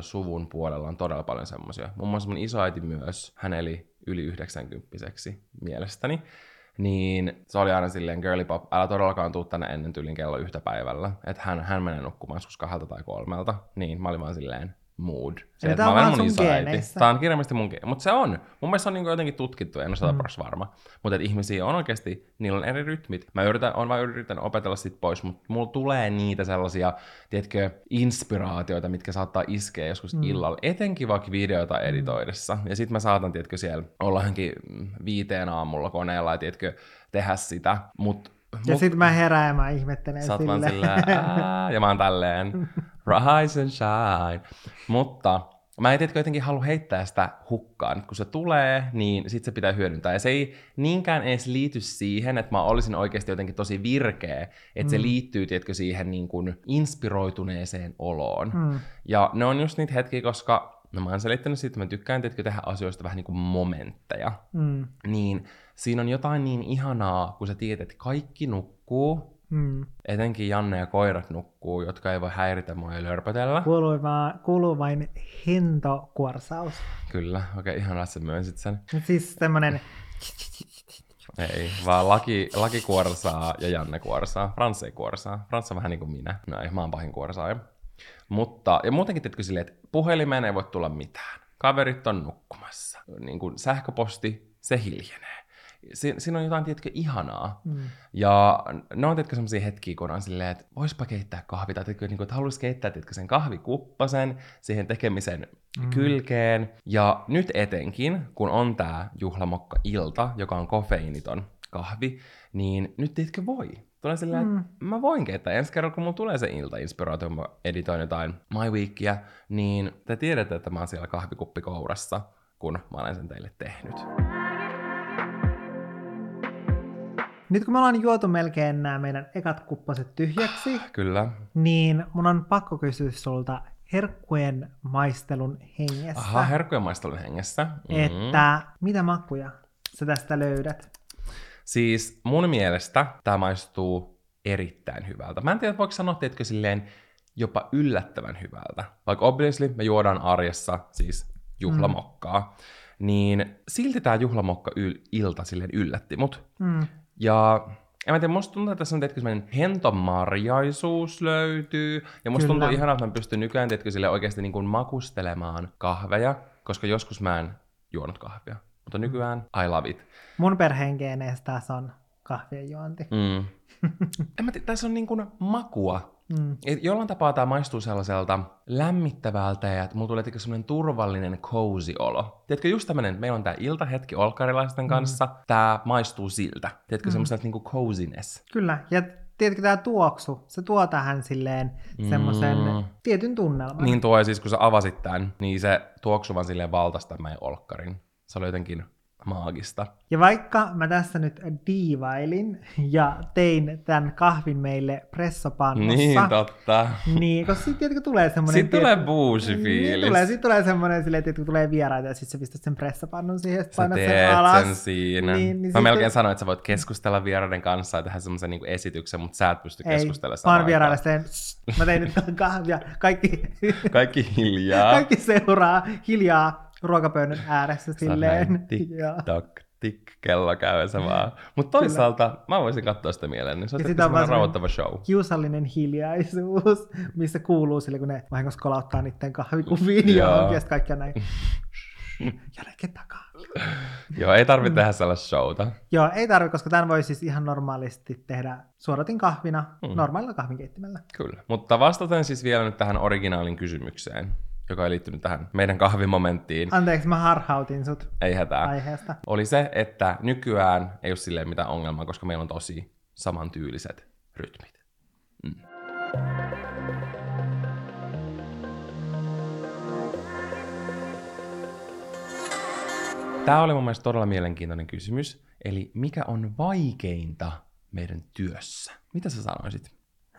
suvun puolella on todella paljon semmoisia. Muun muassa mun isoäiti myös, hän eli yli 90 mielestäni. Niin se oli aina silleen, girly pop, älä todellakaan tuu tänne ennen tyylin kello yhtä päivällä. Että hän, hän menee nukkumaan joskus kahdelta tai kolmelta. Niin, mä olin vaan silleen, mood. Se, Eli että tää on mä olen vaan mun sun geeneissä. Tää on kirjaimellisesti mun ge- Mutta se on. Mun mielestä se on niinku jotenkin tutkittu, en ole sata Mm. mm. varma. Mutta ihmisiä on oikeasti, niillä on eri rytmit. Mä yritän, on vaan yrittänyt opetella sit pois, mutta mulla tulee niitä sellaisia, tiedätkö, inspiraatioita, mitkä saattaa iskeä joskus Mm. mm. illalla. Etenkin vaikka videota editoidessa. Ja sit mä saatan, tiedätkö, siellä olla johonkin viiteen aamulla koneella ja tiedätkö, tehdä sitä. Mut, Ja mut- sit mä herään ja mä ihmettelen Sä vaan silleen. ja mä oon tälleen, rise and shine. Mutta mä en tiedätkö jotenkin halua heittää sitä hukkaan. Kun se tulee, niin sit se pitää hyödyntää. Ja se ei niinkään edes liity siihen, että mä olisin oikeasti jotenkin tosi virkeä. Että mm. se liittyy, tiedätkö, siihen niin kuin inspiroituneeseen oloon. Mm. Ja ne on just niitä hetkiä, koska no mä oon selittänyt siitä, että mä tykkään tiedätkö, tehdä asioista vähän niin kuin momentteja Mm. niin siinä on jotain niin ihanaa, kun sä tiedät, että kaikki nukkuu, Mm. etenkin Janne ja koirat nukkuu, jotka ei voi häiritä mua ja lörpötellä. Kuuluu, vaan, kuuluu vain hentokuorsaus. Kyllä, okei, okay, ihanaa, että sä myönsit sen. Nyt siis semmonen, Ei, vaan laki, laki kuorsaa ja Janne kuorsaa. Frans ei kuorsaa. Frans on vähän niin kuin minä. No ei, mä oon pahin kuorsaaja. Mutta, ja muutenkin tiedätkö silleen, että puhelimeen ei voi tulla mitään. Kaverit on nukkumassa. Niin kuin sähköposti, se hiljenee. Si- siinä on jotain, tiedätkö, ihanaa. mm. Ja ne on tietenkin sellaisia hetkiä, kun on silleen, että voispa keittää kahvia, tai tiedätkö, niin kuin, että haluaisi keittää tiedätkö, sen kahvikuppasen siihen tekemisen Mm. mm. kylkeen. Ja nyt etenkin, kun on tämä juhlamokka-ilta, joka on kofeiiniton kahvi, niin nyt tiedätkö voi. Tulee silleen, Mm. että mä voin keittää ensi kerralla, kun mulla tulee se ilta-inspiraatio, kun mä editoin jotain My Weekia, niin te tiedätte, että mä oon siellä kahvikuppi kourassa, kun mä olen sen teille tehnyt. Nyt kun me ollaan juotu melkein nämä meidän ekat kuppaset tyhjäksi, Kyllä. niin mun on pakko kysyä sulta herkkujen maistelun hengessä, Aha, herkkujen maistelun hengessä. Mm. että mitä makuja sä tästä löydät? Siis mun mielestä tämä maistuu erittäin hyvältä. Mä en tiedä, voiko sanoa, teetkö silleen jopa yllättävän hyvältä. Vaikka obviously me juodaan arjessa siis juhlamokkaa, mm. niin silti tämä juhlamokka yl- ilta silleen yllätti mut. Mm. Ja en mä tiedä, musta tuntuu, että tässä on tietysti semmoinen hentomarjaisuus löytyy. Ja musta Kyllä. tuntuu ihanaa, että mä pystyn nykyään tietysti sille oikeasti niin kuin makustelemaan kahveja, koska joskus mä en juonut kahvia. Mutta nykyään I love it. Mun perheen geeneissä taas on kahvien juonti. Mm. [LAUGHS] en mä tiedä, tässä on niin kuin makua. Mm. Et jollain tapaa tämä maistuu sellaiselta lämmittävältä ja että mulla tulee semmoinen turvallinen cozy olo. Tiedätkö, just tämmönen, että meillä on tämä iltahetki olkarilaisten kanssa, mm. tämä maistuu siltä. Tiedätkö, mm. semmoiselta niinku coziness. Kyllä, ja tiedätkö tämä tuoksu, se tuo tähän silleen semmoisen Mm. tietyn tunnelman. Niin tuo ja siis kun sä avasit tämän, niin se tuoksui vaan silleen valtasta meidän olkkarin. Se oli jotenkin maagista. Ja vaikka mä tässä nyt diivailin ja tein tämän kahvin meille pressopannussa, Niin, totta. niin koska sitten tiedätkö, tulee semmoinen... Sitten tulee bougie Niin fiilis. tulee, sitten tulee semmoinen silleen, että kun tulee vieraita ja sitten sä pistät sen pressapannun siihen, Sä painat sen alas. sen siinä. Niin, niin Mä sitten- melkein sanoin, että sä voit keskustella vieraiden kanssa ja tehdä semmoisen niinku esityksen, mutta sä et pysty Ei, keskustelemaan samaan vieraille aikaan. sen, "Sst, mä tein nyt kahvia, kaikki, Kaikki hiljaa. kaikki seuraa hiljaa ruokapöydän ääressä silleen. [LAUGHS] Tik, tak, tik, kello käy se vaan. Mutta toisaalta mä voisin katsoa sitä mieleen, niin se on Ja sitä on rauhoittava show. kiusallinen hiljaisuus, [LAUGHS] missä kuuluu sille, kun ne vahingossa kolauttaa niiden johonkin, ja sitten kaikki on näin. [LAUGHS] Jälkeen takaa. Joo, ei tarvitse tehdä sellaista showta. Joo, ei tarvi, koska tämän voi siis ihan normaalisti tehdä suodatin kahvina, Mm. normaalilla kahvinkeittimellä. Kyllä. Mutta vastaten siis vielä nyt tähän originaalin kysymykseen, joka ei liittynyt tähän meidän kahvimomenttiin. Anteeksi, mä harhautin sut Ei hätää. aiheesta. Oli se, että nykyään ei ole silleen mitään ongelmaa, koska meillä on tosi samantyyliset rytmit. Mm. Tämä oli mun mielestä todella mielenkiintoinen kysymys. Eli mikä on vaikeinta meidän työssä? Mitä sä sanoisit?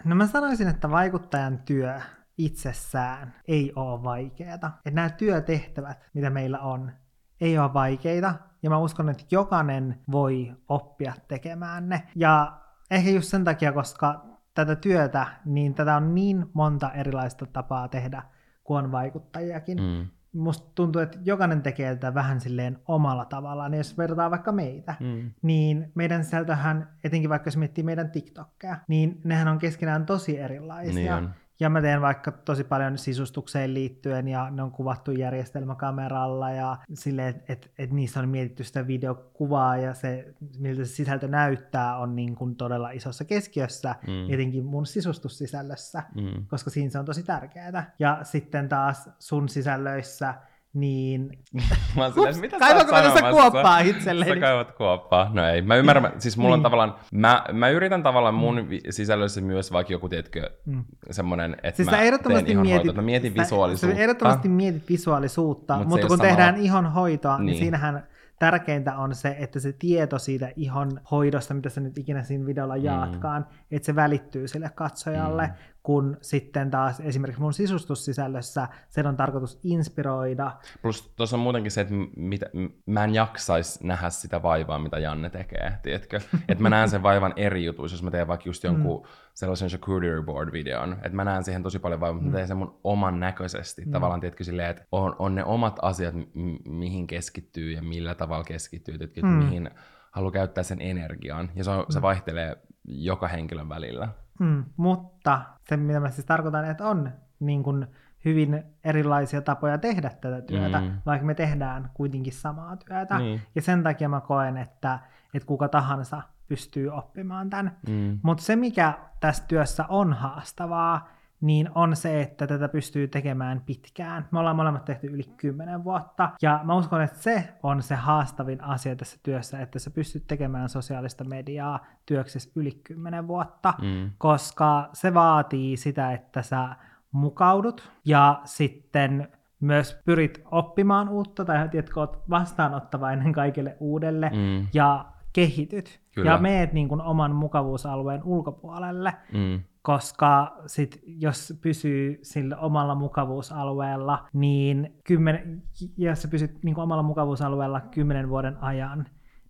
No mä sanoisin, että vaikuttajan työ itsessään ei ole vaikeaa. Että nämä työtehtävät, mitä meillä on, ei ole vaikeita. Ja mä uskon, että jokainen voi oppia tekemään ne. Ja ehkä just sen takia, koska tätä työtä, niin tätä on niin monta erilaista tapaa tehdä, kun on vaikuttajiakin. Mm. Musta tuntuu, että jokainen tekee tätä vähän silleen omalla tavallaan. Ja jos vertaa vaikka meitä, Mm. niin meidän sisältöhän, etenkin vaikka jos miettii meidän TikTokkeja, niin nehän on keskenään tosi erilaisia. Niin on. Ja mä teen vaikka tosi paljon sisustukseen liittyen ja ne on kuvattu järjestelmäkameralla ja silleen, että et, et niissä on mietitty sitä videokuvaa ja se, miltä se sisältö näyttää, on niin kuin todella isossa keskiössä, Mm. etenkin mun sisustussisällössä, Mm. koska siinä se on tosi tärkeää. Ja sitten taas sun sisällöissä, niin [LAUGHS] Mä oon silleen, mitä sä Kaivanko mä tässä kuoppaa Sä itselleni? kaivat kuoppaa. No ei. Mä ymmärrän. mä- [LAUGHS] Siis mulla on Niin. tavallaan, mä, mä yritän tavallaan mun vi- sisällössä myös vaikka joku, tiedätkö, Mm. semmonen, että Siis mä sä teen ehdottomasti ihonhoitoa, mietit, että mä mietin sä- visuaalisuutta. Sä ehdottomasti mietit visuaalisuutta, Mut mutta kun samalla- tehdään ihonhoitoa, niin. Niin. siinähän tärkeintä on se, että se tieto siitä ihon hoidosta, mitä sä nyt ikinä siinä videolla jaatkaan, että se välittyy sille katsojalle, Mm. Kun sitten taas esimerkiksi mun sisustussisällössä sen on tarkoitus inspiroida. Plus tuossa on muutenkin se, että mitä, mä en jaksais nähdä sitä vaivaa, mitä Janne tekee, tiedätkö? [LAUGHS] Että mä näen sen vaivan eri jutuissa, jos mä teen vaikka just jonkun sellaisen charcuterie board-videon, että mä näen siihen tosi paljon vaivaa, mutta mä teen sen mun oman näköisesti. Tavallaan, tiedätkö, silleen, että on, on ne omat asiat, mihin keskittyy ja millä tavalla keskittyy, tiedätkö, Mm. mihin haluaa käyttää sen energian. Ja se, on, se vaihtelee joka henkilön välillä. Mm, mutta se, mitä mä siis tarkoitan, että on niin kuin hyvin erilaisia tapoja tehdä tätä työtä, Mm. vaikka me tehdään kuitenkin samaa työtä. Niin. Ja sen takia mä koen, että, että kuka tahansa pystyy oppimaan tämän. Mm. Mutta se, mikä tässä työssä on haastavaa, niin on se, että tätä pystyy tekemään pitkään. Me ollaan molemmat tehty yli 10 vuotta, ja mä uskon, että se on se haastavin asia tässä työssä, että sä pystyt tekemään sosiaalista mediaa työksessä yli 10 vuotta, Mm. koska se vaatii sitä, että sä mukaudut ja sitten myös pyrit oppimaan uutta, tai tiedätkö, oot vastaanottavainen kaikille uudelle, Mm. ja kehityt. Kyllä. Ja meet niin kuin oman mukavuusalueen ulkopuolelle, Mm. koska sit, jos pysyy sillä omalla mukavuusalueella, niin kymmen, jos sä pysyt niin kuin omalla mukavuusalueella kymmenen vuoden ajan,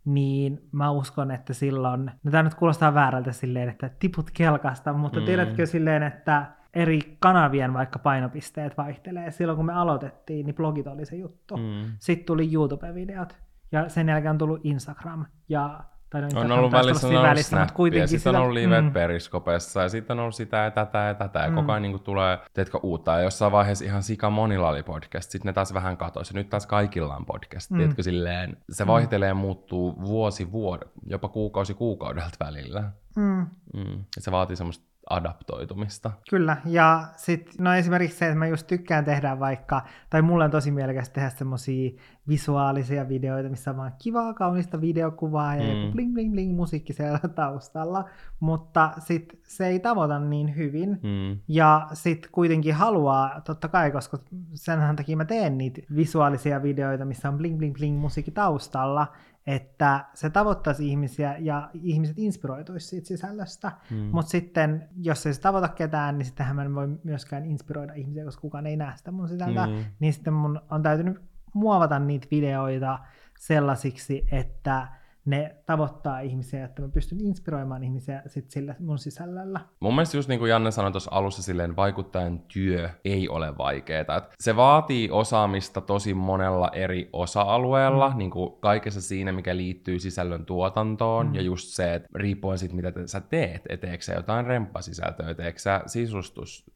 niin mä uskon, että silloin, no tämä nyt kuulostaa väärältä silleen, että tiput kelkasta, mutta Mm. tiedätkö silleen, että eri kanavien vaikka painopisteet vaihtelee. Silloin kun me aloitettiin, niin blogit oli se juttu. Mm. Sitten tuli YouTube-videot ja sen jälkeen on tullut Instagram ja Tai no, On ollut välissä, on ollut välissä mutta kuitenkin sitten sitä, on ollut live mm, periskopessa ja sitten on ollut sitä ja tätä ja tätä ja Mm. koko ajan niin kuin tulee, teetkö uutta. Ja jossain vaiheessa ihan sika monilla oli podcast, sitten ne taas vähän katosi ja nyt taas kaikilla on podcast. Mm. Mm. Tiedätkö silleen, se vaihtelee ja muuttuu vuosi vuoden, jopa kuukausi kuukaudelta välillä. mm, Mm. Ja se vaatii semmoista adaptoitumista. Kyllä, ja sitten no esimerkiksi se, että mä just tykkään tehdä vaikka, tai mulle on tosi mielekästä tehdä semmosia visuaalisia videoita, missä on vaan kivaa, kaunista videokuvaa ja Mm. joku bling bling bling musiikki siellä [LAUGHS] taustalla, mutta sitten se ei tavoita niin hyvin, Mm. ja sitten kuitenkin haluaa, totta kai, koska senhän takia mä teen niitä visuaalisia videoita, missä on bling bling bling musiikki taustalla, että se tavoittaisi ihmisiä ja ihmiset inspiroituisi siitä sisällöstä. Mm. Mutta sitten, jos ei se tavoita ketään, niin sittenhän mä en voi myöskään inspiroida ihmisiä, koska kukaan ei näe sitä mun sisältöä. Niin. Niin sitten mun on täytynyt muovata niitä videoita sellaisiksi, että ne tavoittaa ihmisiä, että mä pystyn inspiroimaan ihmisiä sit sillä mun sisällöllä. Mun mielestä just niin kuin Janne sanoi tuossa alussa, silleen vaikuttajan työ ei ole vaikeaa. Et se vaatii osaamista tosi monella eri osa-alueella, mm. niin kuin kaikessa siinä, mikä liittyy sisällön tuotantoon, mm. ja just se, että riippuen siitä, mitä te, sä teet, et teekö sä jotain remppasisältöä, teekö sä sisustus,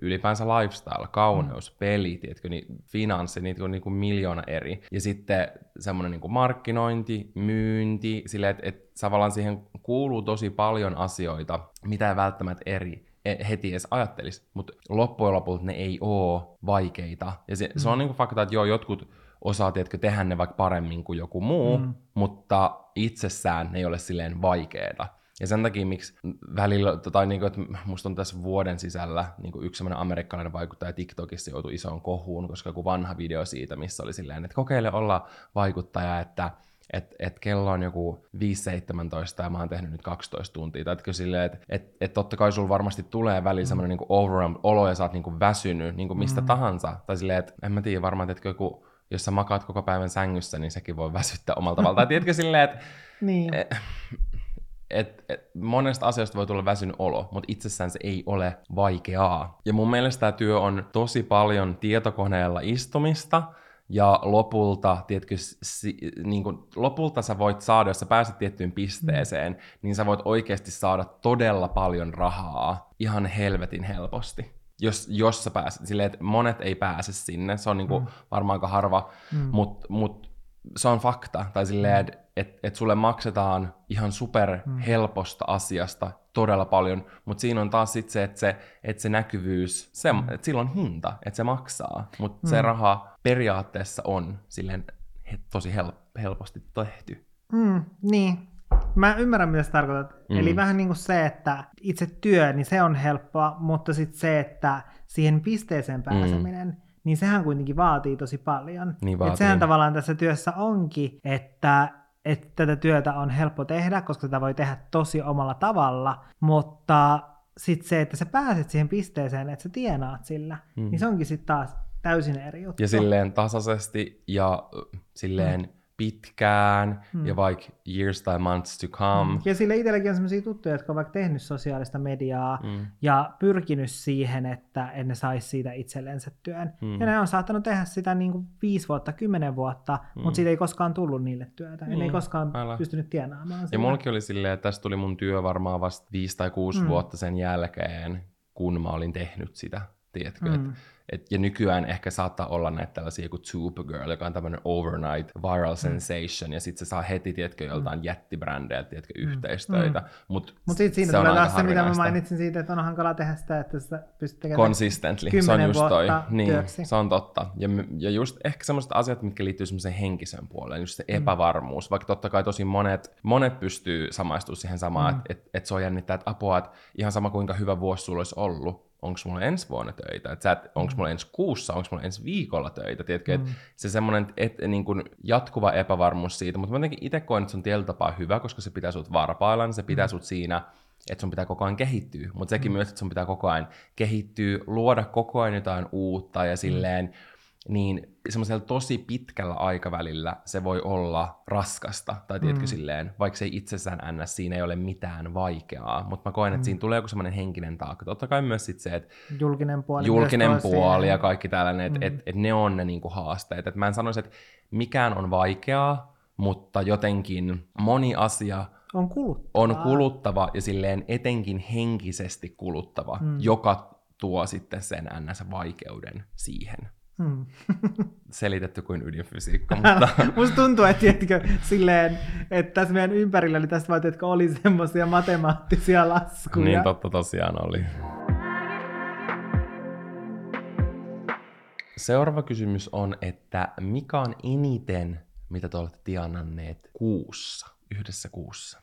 ylipäänsä lifestyle, kauneus, mm. peli, tiedätkö, niin finanssi, niitä on niin kuin miljoona eri. Ja sitten semmoinen niin kuin markkinointi, myynti, silleen, että, että tavallaan siihen kuuluu tosi paljon asioita, mitä ei välttämättä eri e- heti edes ajattelisi, mutta loppujen lopulta ne ei oo vaikeita. Ja se, mm. se on niinku fakta, että joo, jotkut osaa, tiedätkö, tehdä ne vaikka paremmin kuin joku muu, mm. mutta itsessään ne ei ole silleen vaikeeta. Ja sen takia, miksi välillä, tai niin kuin, että musta on tässä vuoden sisällä niin kuin yksi sellainen amerikkalainen vaikuttaja TikTokissa joutui isoon kohuun, koska joku vanha video siitä, missä oli silleen, että kokeile olla vaikuttaja, että että et kello on joku 5.17 ja mä oon tehnyt nyt 12 tuntia. Tai etkö silleen, että et, et totta kai sulla varmasti tulee välillä mm. semmoinen niinku overwhelmed olo ja sä oot niinku väsynyt niinku mistä mm. tahansa. Tai silleen, että en mä tiedä varmaan, että joku, jos sä makaat koko päivän sängyssä, niin sekin voi väsyttää omalla tavalla. tai tiedätkö silleen, että Niin. et, et, et monesta asiasta voi tulla väsynyt olo, mutta itsessään se ei ole vaikeaa. Ja mun mielestä tämä työ on tosi paljon tietokoneella istumista, ja lopulta, tiedätkö, si, niin kuin, lopulta sä voit saada, jos sä pääset tiettyyn pisteeseen, mm. niin sä voit oikeasti saada todella paljon rahaa ihan helvetin helposti. Jos, jos sä pääset, silleen, että monet ei pääse sinne, se on niin kuin, mm. varmaan aika harva, mm. mutta mut, se on fakta. Tai silleen, mm. Että et, sulle maksetaan ihan super helposta asiasta todella paljon, mutta siinä on taas sit se, että se, et se näkyvyys, se, mm. että sillä on hinta, että se maksaa, mutta mm. se raha periaatteessa on silleen he, tosi hel, helposti tehty. Mm, niin. Mä ymmärrän, mitä sä tarkoitat. Mm. Eli vähän niin kuin se, että itse työ, niin se on helppoa, mutta sitten se, että siihen pisteeseen pääseminen, mm. niin sehän kuitenkin vaatii tosi paljon. Niin vaatii. Et sehän tavallaan tässä työssä onkin, että että tätä työtä on helppo tehdä, koska tätä voi tehdä tosi omalla tavalla, mutta sitten se, että sä pääset siihen pisteeseen, että sä tienaat sillä, mm. niin se onkin sitten taas täysin eri juttu. Ja silleen tasaisesti ja silleen mm. Pitkään mm. ja vaikka years tai months to come. Mm. Ja sille itselläkin on sellaisia tuttuja, jotka on vaikka tehnyt sosiaalista mediaa mm. ja pyrkinyt siihen, että ne saisi siitä itsellensä työn. Mm. Ja ne on saattanut tehdä sitä niin kuin viisi vuotta, kymmenen vuotta, mm. mutta siitä ei koskaan tullut niille työtä. Mm. Ne ei koskaan Älä. pystynyt tienaamaan sitä. Ja mullakin oli silleen, että tästä tuli mun työ varmaan vasta viisi tai kuusi mm. vuotta sen jälkeen, kun mä olin tehnyt sitä. Tiedätkö, mm. että et, ja nykyään ehkä saattaa olla näitä tällaisia kuin Supergirl, joka on tämmöinen overnight viral sensation, mm. ja sitten se saa heti, tiedätkö, joltain mm. jättibrändeiltä, tiedätkö, mm. yhteistöitä. Mutta Mut sitten siinä tulee taas se, mitä mä mainitsin siitä, että on hankala tehdä sitä, että sä pystyt tekemään Consistently, se on just toi. Niin, työksi. se on totta. Ja, ja just ehkä semmoiset asiat, mitkä liittyy semmoiseen henkiseen puoleen, just se epävarmuus, mm. vaikka totta kai tosi monet, monet pystyy samaistumaan siihen samaan, mm. että et, et se on jännittää, että apua, että ihan sama kuinka hyvä vuosi sulla olisi ollut, onko mulla ensi vuonna töitä, että onko mulla ensi kuussa, onko mulla ensi viikolla töitä, tiedätkö, mm. että se semmoinen et, niin kuin jatkuva epävarmuus siitä, mutta mä jotenkin itse koen, että se on tietyllä tapaa hyvä, koska se pitää sut varpailla, niin se pitää mm. sut siinä, että sun pitää koko ajan kehittyä, mutta sekin mm. myös, että sun pitää koko ajan kehittyä, luoda koko ajan jotain uutta ja silleen, mm niin semmoisella tosi pitkällä aikavälillä se voi olla raskasta, tai tiedätkö mm. silleen, vaikka se ei itsessään ns. siinä ei ole mitään vaikeaa, mutta mä koen, että mm. siinä tulee joku semmoinen henkinen taakka. Totta kai myös sit se, että julkinen puoli, julkinen puoli ja kaikki tällainen, että mm. et, et ne on ne niinku haasteet. Et mä en sanoisi, että mikään on vaikeaa, mutta jotenkin moni asia On kuluttavaa. on kuluttava ja silleen etenkin henkisesti kuluttava, mm. joka tuo sitten sen ns-vaikeuden siihen. Hmm. [LAUGHS] Selitetty kuin ydinfysiikka, mutta [LAUGHS] Musta tuntuu, että, tiedätkö, silleen, että tässä meidän ympärillä niin tästä vaan, tiedätkö, oli semmoisia matemaattisia laskuja. niin totta tosiaan oli. Seuraava kysymys on, että mikä on eniten, mitä te olette tienanneet kuussa, yhdessä kuussa?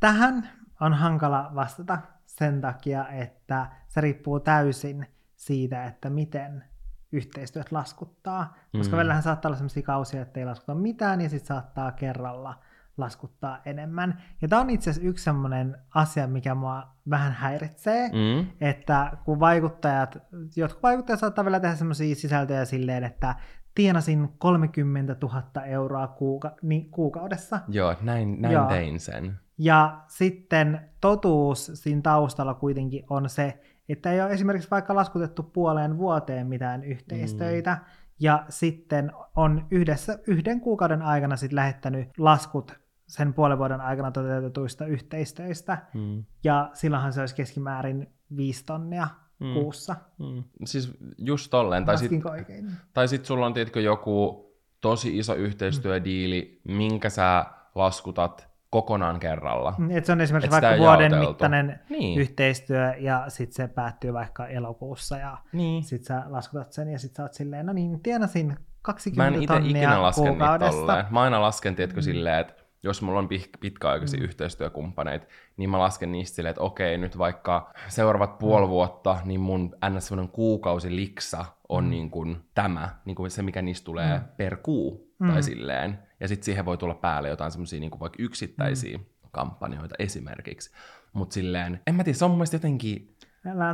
Tähän on hankala vastata sen takia, että se riippuu täysin siitä, että miten yhteistyöt laskuttaa. Koska Mm. välillähän saattaa olla sellaisia kausia, että ei laskuta mitään, ja sitten saattaa kerralla laskuttaa enemmän. Ja tämä on itse asiassa yksi sellainen asia, mikä mua vähän häiritsee, Mm. että kun vaikuttajat, jotkut vaikuttajat saattaa vielä tehdä semmoisia sisältöjä silleen, että tienasin 30 000 euroa kuuka- niin, kuukaudessa. Joo, näin, näin Joo. tein sen. Ja sitten totuus siinä taustalla kuitenkin on se, että ei ole esimerkiksi vaikka laskutettu puoleen vuoteen mitään yhteistöitä, mm. ja sitten on yhdessä, yhden kuukauden aikana sitten lähettänyt laskut sen puolen vuoden aikana toteutetuista yhteistöistä, Mm. ja silloinhan se olisi keskimäärin viisi tonnia Mm. mm. kuussa. Mm. Siis just tolleen. Tai sit, Laskinko oikein? tai sit sulla on tiedätkö, joku tosi iso yhteistyödiili, minkä sä laskutat kokonaan kerralla. Mm, Et se on esimerkiksi Et vaikka vuoden jaoteltu. mittainen Niin. yhteistyö, ja sitten se päättyy vaikka elokuussa, ja Niin. sit sä laskutat sen, ja sit sä oot silleen, no niin, tienasin Mä 20 en itse ikinä lasken niitä. Mä aina lasken, tiedätkö, silleen, että jos mulla on pitkäaikaisia mm. yhteistyökumppaneita, niin mä lasken niistä silleen, että okei, nyt vaikka seuraavat puoli vuotta, niin mun ns. semmoinen kuukausi liksa on mm. niin kuin tämä, niin kuin se mikä niistä tulee mm. per kuu, mm. tai silleen. Ja sitten siihen voi tulla päälle jotain semmoisia niin vaikka yksittäisiä mm. kampanjoita esimerkiksi. Mutta silleen, en mä tiedä, se on mun jotenkin,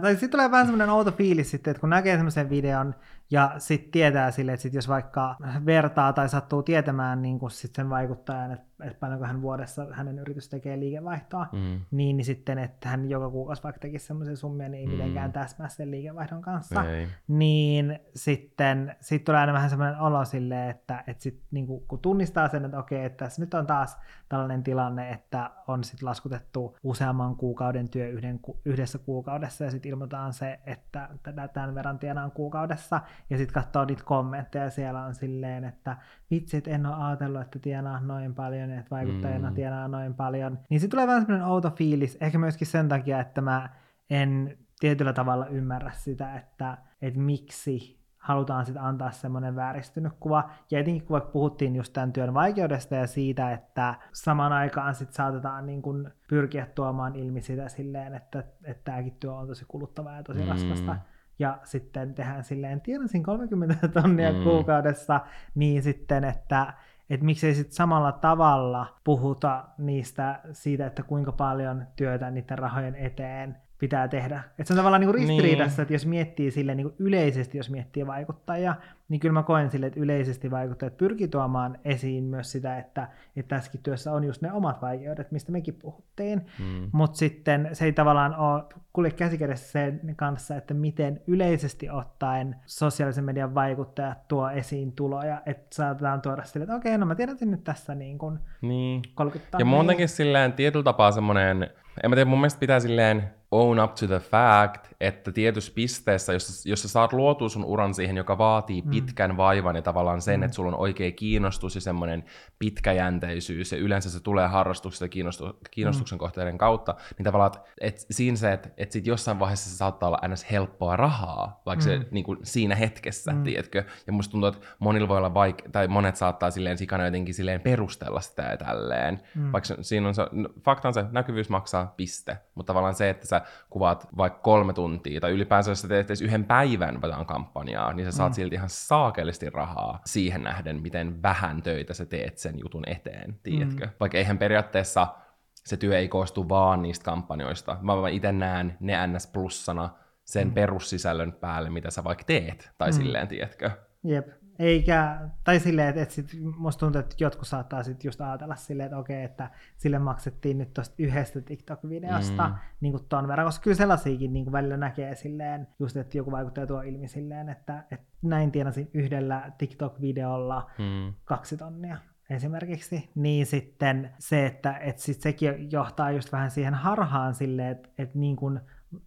Tai sitten tulee vähän semmoinen outo fiilis sitten, että kun näkee semmoisen videon ja sitten tietää sille, että sit jos vaikka vertaa tai sattuu tietämään niin sit sen vaikuttajan, että, että paljonko hän vuodessa hänen yritys tekee liikevaihtoa, mm, niin, niin sitten, että hän joka kuukausi vaikka tekisi semmoisia summia, niin ei Mm. mitenkään täsmää sen liikevaihdon kanssa. ei. Niin sitten sit tulee aina vähän semmoinen olo silleen, että, että sit, niin kuin, kun tunnistaa sen, että okei, että tässä nyt on taas tällainen tilanne, että on sitten laskutettu useamman kuukauden työ yhden, yhdessä kuukaudessa ja sitten ilmoitetaan se, että tätä- tämän verran tienaan kuukaudessa ja sitten katsoo niitä kommentteja siellä on silleen, että vitsit, en ole ajatellut, että tienaa noin paljon, että vaikuttajana Mm. tienaa noin paljon. Niin sitten tulee vähän semmoinen outo fiilis, ehkä myöskin sen takia, että mä en tietyllä tavalla ymmärrä sitä, että, että miksi halutaan sitten antaa semmoinen vääristynyt kuva. Ja etenkin kun vaikka puhuttiin just tämän työn vaikeudesta ja siitä, että samaan aikaan sitten saatetaan niin kun pyrkiä tuomaan ilmi sitä silleen, että, että tämäkin työ on tosi kuluttavaa ja tosi Mm. mm. raskasta. Ja sitten tehdään silleen, tienasin 30 [LAUGHS] tonnia Mm. mm. kuukaudessa, niin sitten, että että miksei sitten samalla tavalla puhuta niistä siitä, että kuinka paljon työtä niiden rahojen eteen pitää tehdä. Että se on tavallaan niinku ristiriidassa, Niin. että jos miettii sille niinku yleisesti, jos miettii vaikuttajia, niin kyllä mä koen sille, että yleisesti vaikuttajat pyrkii tuomaan esiin myös sitä, että, että tässäkin työssä on just ne omat vaikeudet, mistä mekin puhuttiin. Mm. Mutta sitten se ei tavallaan ole kulje käsikädessä sen kanssa, että miten yleisesti ottaen sosiaalisen median vaikuttajat tuo esiin tuloja, että saatetaan tuoda sille, että okei, no mä tiedän nyt tässä niin kuin Niin. 30 Ja muutenkin silleen tietyllä tapaa semmoinen, en mä tiedä, mun mielestä pitää silleen own up to the fact, että tietyssä pisteessä, jos, jos sä saat luotua sun uran siihen, joka vaatii Mm. pitkän vaivan ja tavallaan sen, että sulla on oikea kiinnostus ja semmoinen pitkäjänteisyys, ja yleensä se tulee harrastuksesta ja kiinnostu, kiinnostuksen Mm. kohteiden kautta, niin tavallaan, että et siinä se, että et sit jossain vaiheessa se saattaa olla ns. helppoa rahaa, vaikka se Mm. niin kuin siinä hetkessä, Mm. tiedätkö? Ja musta tuntuu, että monilla voi olla vaike- tai monet saattaa silleen sikana jotenkin silleen perustella sitä ja tälleen, Mm. vaikka se- siinä on se, no, fakta on se, näkyvyys maksaa piste, mutta tavallaan se, että sä kuvaat vaikka kolme tuntia, tai ylipäänsä jos sä teet edes yhden päivän jotain kampanjaa, niin sä saat Mm. silti ihan saakelisti rahaa siihen nähden, miten vähän töitä sä teet sen jutun eteen, tiedätkö? Mm. Vaikka eihän periaatteessa se työ ei koostu vaan niistä kampanjoista, vaan mä itse näen ne NS plussana sen Mm. perussisällön päälle, mitä sä vaikka teet, tai Mm. silleen, tiedätkö? Jep. Eikä, tai silleen, että, että sit musta tuntuu, että jotkut saattaa sit just ajatella silleen, että okei, että sille maksettiin nyt tosta yhdestä TikTok-videosta Mm. niin kuin ton verran, koska kyllä sellaisiakin niin kuin välillä näkee silleen, just että joku vaikuttaja tuo ilmi silleen, että, että näin tienasin yhdellä TikTok-videolla Mm. kaksi tonnia. esimerkiksi, niin sitten se, että et sit sekin johtaa just vähän siihen harhaan silleen, että et niin kun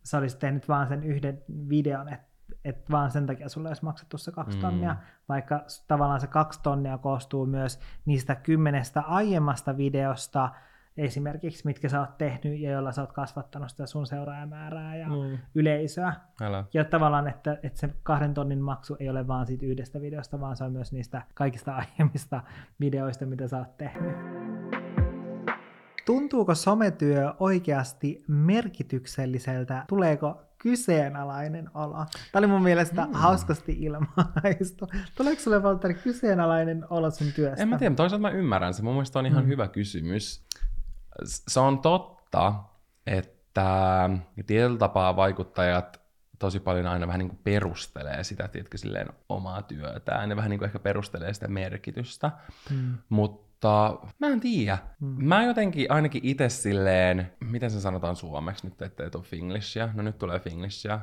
sä olisit tehnyt vaan sen yhden videon, että et vaan sen takia sulle olisi maksettu se kaksi Mm. tonnia, vaikka tavallaan se kaksi tonnia koostuu myös niistä kymmenestä aiemmasta videosta, esimerkiksi mitkä sä oot tehnyt ja joilla sä oot kasvattanut sitä sun seuraajamäärää ja Mm. yleisöä. Älä. Ja tavallaan, että, että se kahden tonnin maksu ei ole vaan siitä yhdestä videosta, vaan se on myös niistä kaikista [LAUGHS] aiemmista videoista, mitä sä oot tehnyt. Tuntuuko sometyö oikeasti merkitykselliseltä? Tuleeko kyseenalainen olo? Tämä oli mun mielestä mm. hauskasti ilmaistu. Tuleeko sulle Valtteri kyseenalainen olo sun työstä? En mä tiedä, toisaalta mä ymmärrän se. Mun mielestä on ihan mm. hyvä kysymys. Se on totta, että tietyllä tapaa vaikuttajat tosi paljon aina vähän niin kuin perustelee sitä, tiedätkö, silleen omaa työtään. Ne vähän niin kuin ehkä perustelee sitä merkitystä. Mm. Mutta mä en tiedä. Mm. Mä jotenkin ainakin itse silleen, miten se sanotaan suomeksi nyt, ettei tule finglishia. No nyt tulee finglishia.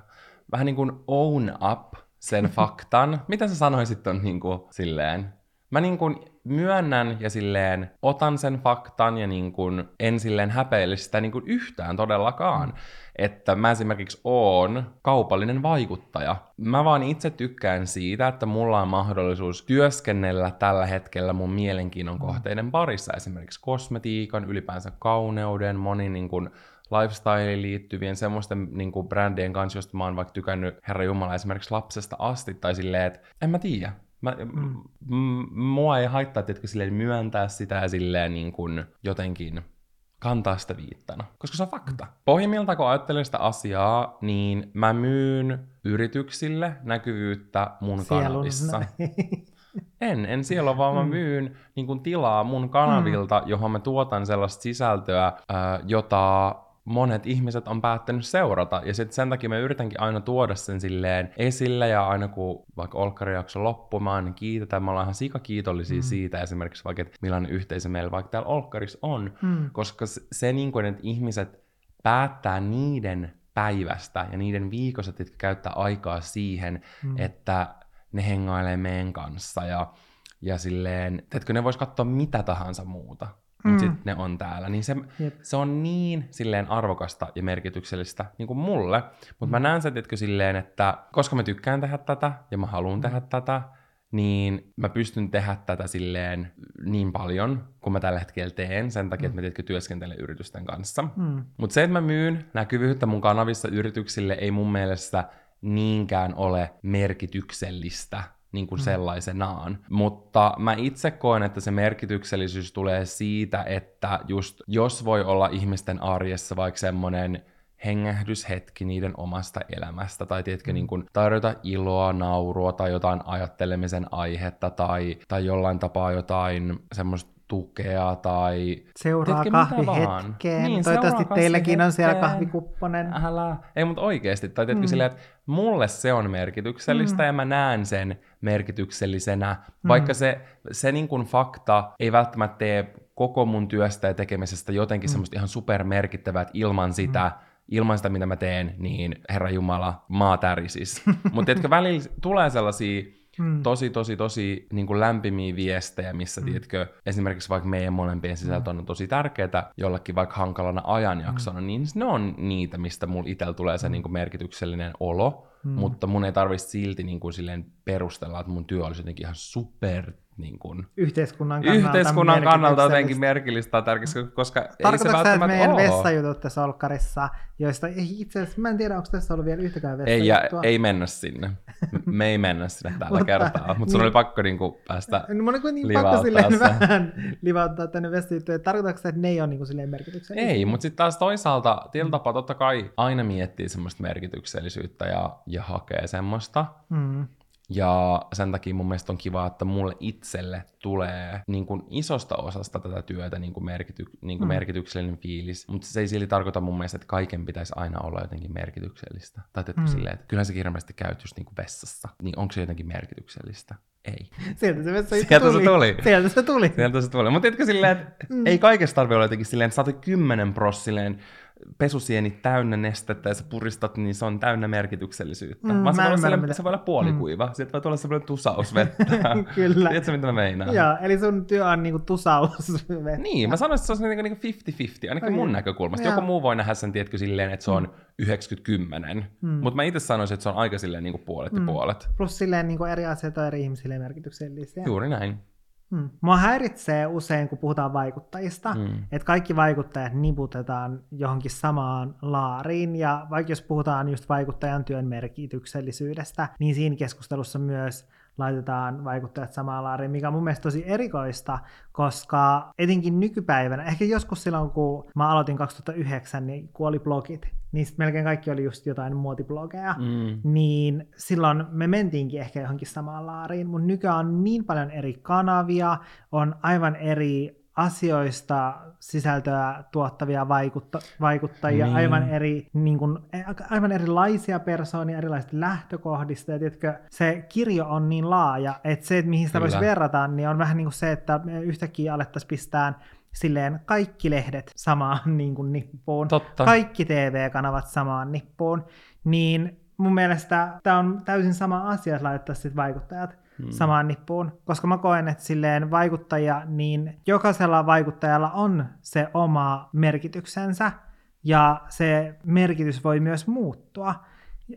Vähän niin kuin own up sen [LAUGHS] faktan. Mitä sä sanoisit on niin kuin silleen? Mä niin kuin myönnän ja silleen otan sen faktan ja niin kuin en silleen häpeile sitä niin kuin yhtään todellakaan. Että mä esimerkiksi oon kaupallinen vaikuttaja. Mä vaan itse tykkään siitä, että mulla on mahdollisuus työskennellä tällä hetkellä mun mielenkiinnon kohteiden parissa. Esimerkiksi kosmetiikan, ylipäänsä kauneuden, moni niin kuin lifestyleen liittyvien semmoisten niin kuin brändien kanssa, josta mä oon vaikka tykännyt Herra Jumala esimerkiksi lapsesta asti, tai silleen, että en mä tiedä. Mä, mm. m- mua ei haittaa, että silleen myöntää sitä ja silleen niin kuin jotenkin kantaa sitä viittana, koska se on fakta. Pohjimmiltaan, kun ajattelee sitä asiaa, niin mä myyn yrityksille näkyvyyttä mun Sielun. kanavissa. [LAUGHS] En, en siellä, vaan mä myyn niin kuin tilaa mun kanavilta, mm. johon mä tuotan sellaista sisältöä, ää, jota monet ihmiset on päättänyt seurata. Ja sit sen takia mä yritänkin aina tuoda sen silleen esille, ja aina kun vaikka Olkkari-jakso loppuu, mä aina kiitetään, me ollaan ihan sikakiitollisia mm. siitä esimerkiksi vaikka, että millainen yhteisö meillä vaikka täällä Olkkarissa on, Mm. koska se, se niin kuin, että ihmiset päättää niiden päivästä ja niiden viikosta, jotka käyttää aikaa siihen, mm. että ne hengailee meidän kanssa ja, ja silleen, että ne vois katsoa mitä tahansa muuta, Mm. mutta sitten ne on täällä. Niin se, Jep. se on niin silleen arvokasta ja merkityksellistä niin kuin mulle, mutta mm. mä näen sen, että silleen, että koska mä tykkään tehdä tätä ja mä haluan tehdä tätä, niin mä pystyn tehdä tätä silleen niin paljon, kun mä tällä hetkellä teen, sen takia, että mä tiedätkö, työskentelen yritysten kanssa. Mm. Mutta se, että mä myyn näkyvyyttä mun kanavissa yrityksille, ei mun mielestä niinkään ole merkityksellistä niin kuin sellaisenaan. Mutta mä itse koen, että se merkityksellisyys tulee siitä, että just jos voi olla ihmisten arjessa vaikka semmoinen hengähdyshetki niiden omasta elämästä, tai tiedätkö, niin kuin tarjota iloa, naurua tai jotain ajattelemisen aihetta, tai, tai jollain tapaa jotain semmoista tukea, tai Seuraa kahvihetkeen. Niin, Toivottavasti seuraa teilläkin on siellä kahvikupponen. Älä. Ei, mutta oikeasti. Tai tiedätkö Mm. mm. silleen, että mulle se on merkityksellistä Mm. mm. ja mä näen sen merkityksellisenä. Vaikka se, se niin kuin fakta ei välttämättä tee koko mun työstä ja tekemisestä jotenkin mm. semmoista ihan supermerkittävää, että ilman sitä, mm. ilman sitä, mitä mä teen, niin Herra Jumala, maa tärisis. [LAUGHS] Mutta tiedätkö, välillä tulee sellaisia Mm. tosi, tosi, tosi niin kuin lämpimiä viestejä, missä, mm. tiedätkö, esimerkiksi vaikka meidän molempien sisältö on tosi tärkeää jollekin vaikka hankalana ajanjaksona, mm. niin ne on niitä, mistä mulla itsellä tulee se niin kuin merkityksellinen olo, mm. mutta mun ei tarvitse silti niin kuin silleen perustella, että mun työ olisi jotenkin ihan super niin kuin, Yhteiskunnan kannalta yhteiskunnan kannalta jotenkin merkillistä tai tärkeästä, koska ei se sä, että välttämättä meidän ole. vessajutut tässä Olkkarissa, joista ei itse asiassa, mä en tiedä, onko tässä ollut vielä yhtäkään Ei, ja, vessajuttua. ei mennä sinne. Me ei mennä sinne tällä [LAUGHS] Mutta- kertaa, mutta sun niin. oli pakko niinku päästä [LAUGHS] No, mun kuitenkin livauttaa pakko silleen se. vähän livauttaa tänne vessajuttuja. Tarkoitatko sä, että ne ei ole niin kuin silleen merkityksellisiä? Ei, mutta sitten taas toisaalta tietyllä tapaa totta kai aina miettii semmoista merkityksellisyyttä ja, ja hakee semmoista. Mm. Ja sen takia mun mielestä on kiva, että mulle itselle tulee niin kuin isosta osasta tätä työtä niin kuin merkity, niin kuin Mm. merkityksellinen fiilis. Mutta se ei silti tarkoita mun mielestä, että kaiken pitäisi aina olla jotenkin merkityksellistä. Tai että Mm. silleen, että kyllähän sä hirveästi käyt just niin kuin vessassa. Niin onko se jotenkin merkityksellistä? Ei. Sieltä se vessajuttu Sieltä se tuli. tuli. Sieltä se tuli. Sieltä se tulee. Mutta tiedätkö silleen, että Mm. ei kaikesta tarvitse olla jotenkin silleen 110 pros silleen pesusieni täynnä nestettä ja sä puristat, niin se on täynnä merkityksellisyyttä. Mm, Vaan se mä voi, olla sellainen- se voi olla puolikuiva, mm. sitten voi tulla semmoinen tusaus vettä. [LAUGHS] Kyllä. Tiedätkö, mitä mä meinaan? Joo, eli sun työ on niinku tusaus. [LAUGHS] Niin, mä sanoisin, että se on niinku 50-50, ainakin mun Okei. näkökulmasta. Joo. Joku muu voi nähdä sen, tiedätkö, silleen, että se on 90-10. Mm. Mutta mä itse sanoisin, että se on aika silleen niinku puolet ja Mm. puolet. Plus silleen niinku eri asiat on eri ihmisille merkityksellisiä. Juuri näin. Mm. Mua häiritsee usein, kun puhutaan vaikuttajista, Mm. että kaikki vaikuttajat niputetaan johonkin samaan laariin, ja vaikka jos puhutaan just vaikuttajan työn merkityksellisyydestä, niin siinä keskustelussa myös laitetaan vaikuttajat samaan laariin, mikä on mun mielestä tosi erikoista, koska etenkin nykypäivänä, ehkä joskus silloin, kun mä aloitin 2009, niin kun oli blogit, sit melkein kaikki oli just jotain muotiblogeja, Mm. niin silloin me mentiinkin ehkä johonkin samaan laariin, mutta nykyään on niin paljon eri kanavia, on aivan eri asioista sisältöä tuottavia vaikutta, vaikuttajia, Niin. aivan, eri, niin kuin, aivan erilaisia persoonia, erilaisista lähtökohdista, ja tiedätkö, se kirjo on niin laaja, että se, että mihin sitä voisi Kyllä. verrata, niin on vähän niin kuin se, että me yhtäkkiä alettaisiin pistää silleen kaikki lehdet samaan [LAUGHS] niin kuin nippuun Totta. kaikki TV-kanavat samaan nippuun, niin mun mielestä tämä on täysin sama asia, että laitettaisiin sit vaikuttajat Mm. samaan nippuun, koska mä koen, että silleen vaikuttajia, niin jokaisella vaikuttajalla on se oma merkityksensä, ja se merkitys voi myös muuttua.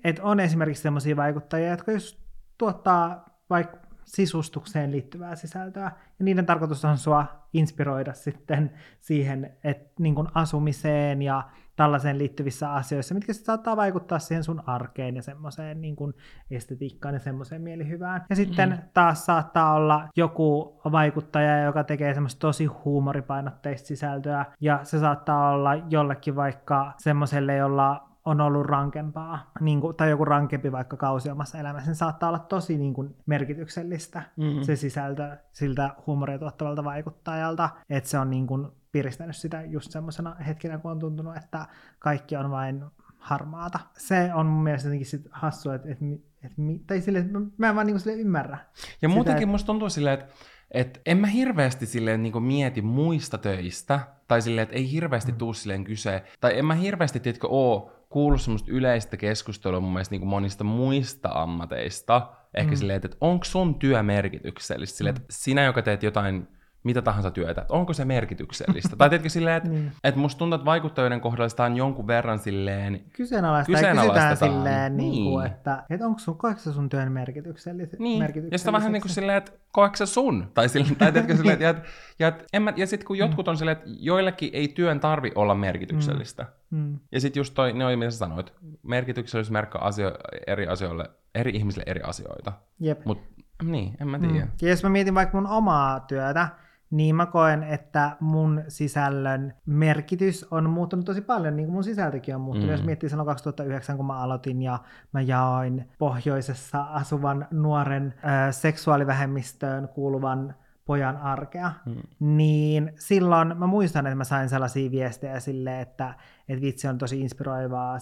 Et on esimerkiksi sellaisia vaikuttajia, jotka just tuottaa vaikka sisustukseen liittyvää sisältöä, ja niiden tarkoitus on sua inspiroida sitten siihen, että niin kuin asumiseen ja tällaiseen liittyvissä asioissa, mitkä sitten saattaa vaikuttaa siihen sun arkeen ja semmoiseen niin kuin estetiikkaan ja semmoiseen mielihyvään. Ja sitten Mm. taas saattaa olla joku vaikuttaja, joka tekee semmoista tosi huumoripainotteista sisältöä, ja se saattaa olla jollekin vaikka semmoiselle, jolla on ollut rankempaa, niin kuin, tai joku rankempi vaikka kausi omassa elämässä, niin saattaa olla tosi niin kuin, merkityksellistä Mm. se sisältö siltä huumoria tuottavalta vaikuttajalta, että se on niin kuin, piristänyt sitä just semmoisena hetkenä, kun on tuntunut, että kaikki on vain harmaata. Se on mun mielestä jotenkin sit hassua, että, että, että, tai sille, mä en vaan niin sille ymmärrä. Ja Sitä, muutenkin et- musta tuntuu silleen, että et en mä hirveästi silleen niin mieti muista töistä, tai silleen, että ei hirveästi mm. tuu silleen kyse, tai en mä hirveästi, tiedätkö, oo kuullut semmoista yleistä keskustelua mun mielestä niin monista muista ammateista, ehkä mm. silleen, että, että onko sun työ merkityksellistä, silleen, että sinä, joka teet jotain mitä tahansa työtä, että onko se merkityksellistä. tai tiedätkö silleen, että, Niin. että musta tuntuu, että vaikuttajien kohdalla sitä on jonkun verran silleen, Kyseenalaista Kyseenalaistetaan. silleen, niin. Niin. Niin kuin, että, että onko sun, koetko sun työn merkityksellis- Niin, ja sitten vähän niin kuin silleen, että koetko sä sun? Tai, silleen, tai tiedätkö silleen, että, ja, ja, et mä, ja sitten kun jotkut on silleen, että joillekin ei työn tarvi olla merkityksellistä. Mm. Ja sitten just toi, ne oli mitä sä sanoit, merkityksellisyys merkkaa asio, eri asioille, eri ihmisille eri asioita. Jep. Mut niin, en mä tiedä. Mm. Ja jos mä mietin vaikka mun omaa työtä, niin mä koen, että mun sisällön merkitys on muuttunut tosi paljon, niin kuin mun sisältökin on muuttunut. Mm. Jos miettii silloin 2009, kun mä aloitin ja mä jaoin pohjoisessa asuvan nuoren äh, seksuaalivähemmistöön kuuluvan pojan arkea, Mm. niin silloin mä muistan, että mä sain sellaisia viestejä sille, että, että vitsi on tosi inspiroivaa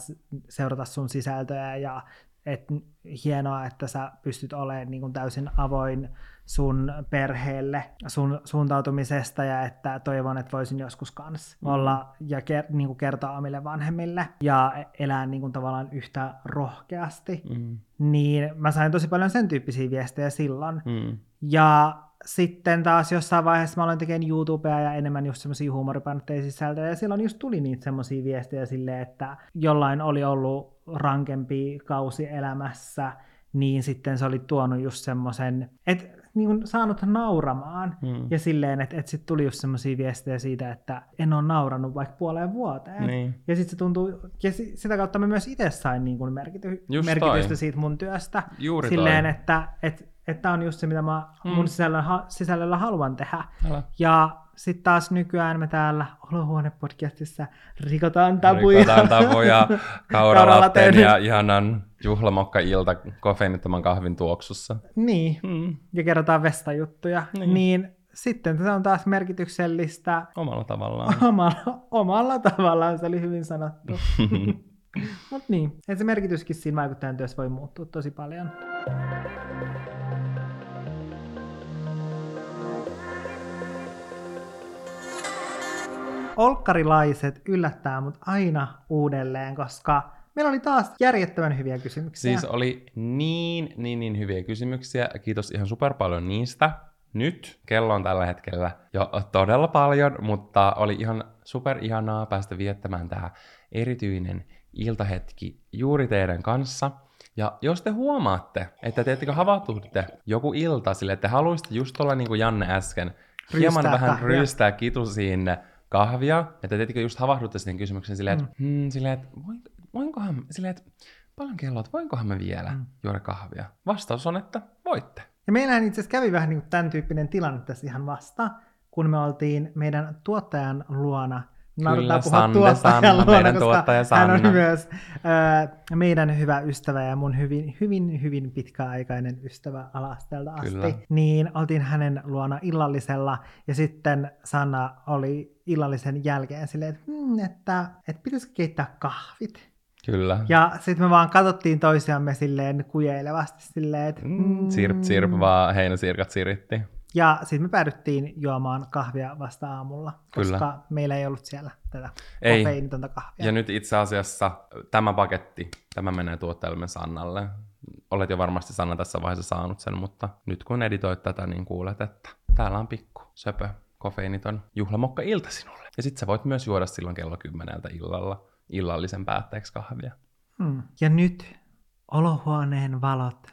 seurata sun sisältöjä ja että hienoa, että sä pystyt olemaan niin kuin täysin avoin sun perheelle, sun suuntautumisesta ja että toivon, että voisin joskus kanssa Mm. olla ja ker- niin kuin kertoa omille vanhemmille ja elää niin kuin tavallaan yhtä rohkeasti. Mm. Niin mä sain tosi paljon sen tyyppisiä viestejä silloin. Mm. Ja sitten taas jossain vaiheessa mä aloin tekemään YouTubea ja enemmän just semmoisia huumoripainotteisia sisältöjä, ja silloin just tuli niitä semmoisia viestejä silleen, että jollain oli ollut rankempi kausi elämässä, niin sitten se oli tuonut just semmoisen, että niin kuin saanut nauramaan, Mm. ja silleen, että, että sitten tuli just semmoisia viestejä siitä, että en ole nauranut vaikka puoleen vuoteen. Niin. Ja sitten se tuntuu, ja si- sitä kautta mä myös itse sain niin kuin merkity- Just merkitystä siitä mun työstä. Juuri silleen, toi. että et, että on just se, mitä mä Mm. mun sisällä, ha, sisällöllä haluan tehdä. Älä. Ja sitten taas nykyään me täällä Olohuone-podcastissa rikotaan tabuja. Rikotaan tabuja [LAUGHS] kauralatten Kauralaten. ja ihanan juhlamokka-ilta kofeiinittoman kahvin tuoksussa. Niin, Mm. ja kerrotaan vestajuttuja. Niin. Niin. niin sitten se on taas merkityksellistä Omalla tavallaan. [LAUGHS] omalla, omalla tavallaan, se oli hyvin sanottu. [LAUGHS] Mutta niin, että se merkityskin siinä vaikuttajan työssä voi muuttua tosi paljon. Olkkarilaiset yllättää mut aina uudelleen, koska meillä oli taas järjettömän hyviä kysymyksiä. Siis oli niin, niin, niin hyviä kysymyksiä. Kiitos ihan super paljon niistä. Nyt kello on tällä hetkellä jo todella paljon, mutta oli ihan super ihanaa päästä viettämään tämä erityinen iltahetki juuri teidän kanssa. Ja jos te huomaatte, että te ettekö havahtuitte joku ilta sille, että te haluaisitte just olla niin kuin Janne äsken, hieman Rystää vähän kahvia. rystää kitusiin kahvia, että te ettekö just havahdutte siihen kysymykseen silleen, että, mm. hmm, silleen, että voin, voinkohan, silleen, että paljon kello, että voinkohan me vielä mm. juoda kahvia? Vastaus on, että voitte. Ja meillähän itse asiassa kävi vähän niin kuin tämän tyyppinen tilanne tässä ihan vasta, kun me oltiin meidän tuottajan luona. Naudutaan puhua tuottajan Sanna, luona, meidän tuottaja hän on Sanna. myös ö, meidän hyvä ystävä ja mun hyvin, hyvin, hyvin pitkäaikainen ystävä ala-asteelta asti. Kyllä. Niin oltiin hänen luona illallisella ja sitten Sanna oli illallisen jälkeen silleen, että, mm, että, että pitäisikö keittää kahvit. Kyllä. Ja sitten me vaan katsottiin toisiamme silleen kujeilevasti silleen, että Mm, sirp, sirp, vaan heinäsirkat siritti. Ja sitten me päädyttiin juomaan kahvia vasta aamulla, Kyllä. koska meillä ei ollut siellä tätä Ei. kofeiinitonta kahvia. Ja nyt itse asiassa tämä paketti, tämä menee tuottajallemme Sannalle. Olet jo varmasti Sanna tässä vaiheessa saanut sen, mutta nyt kun editoit tätä, niin kuulet, että täällä on pikku söpö kofeiiniton juhlamokka ilta sinulle. Ja sit sä voit myös juoda silloin kello kymmeneltä illalla illallisen päätteeksi kahvia. Hmm. Ja nyt olohuoneen valot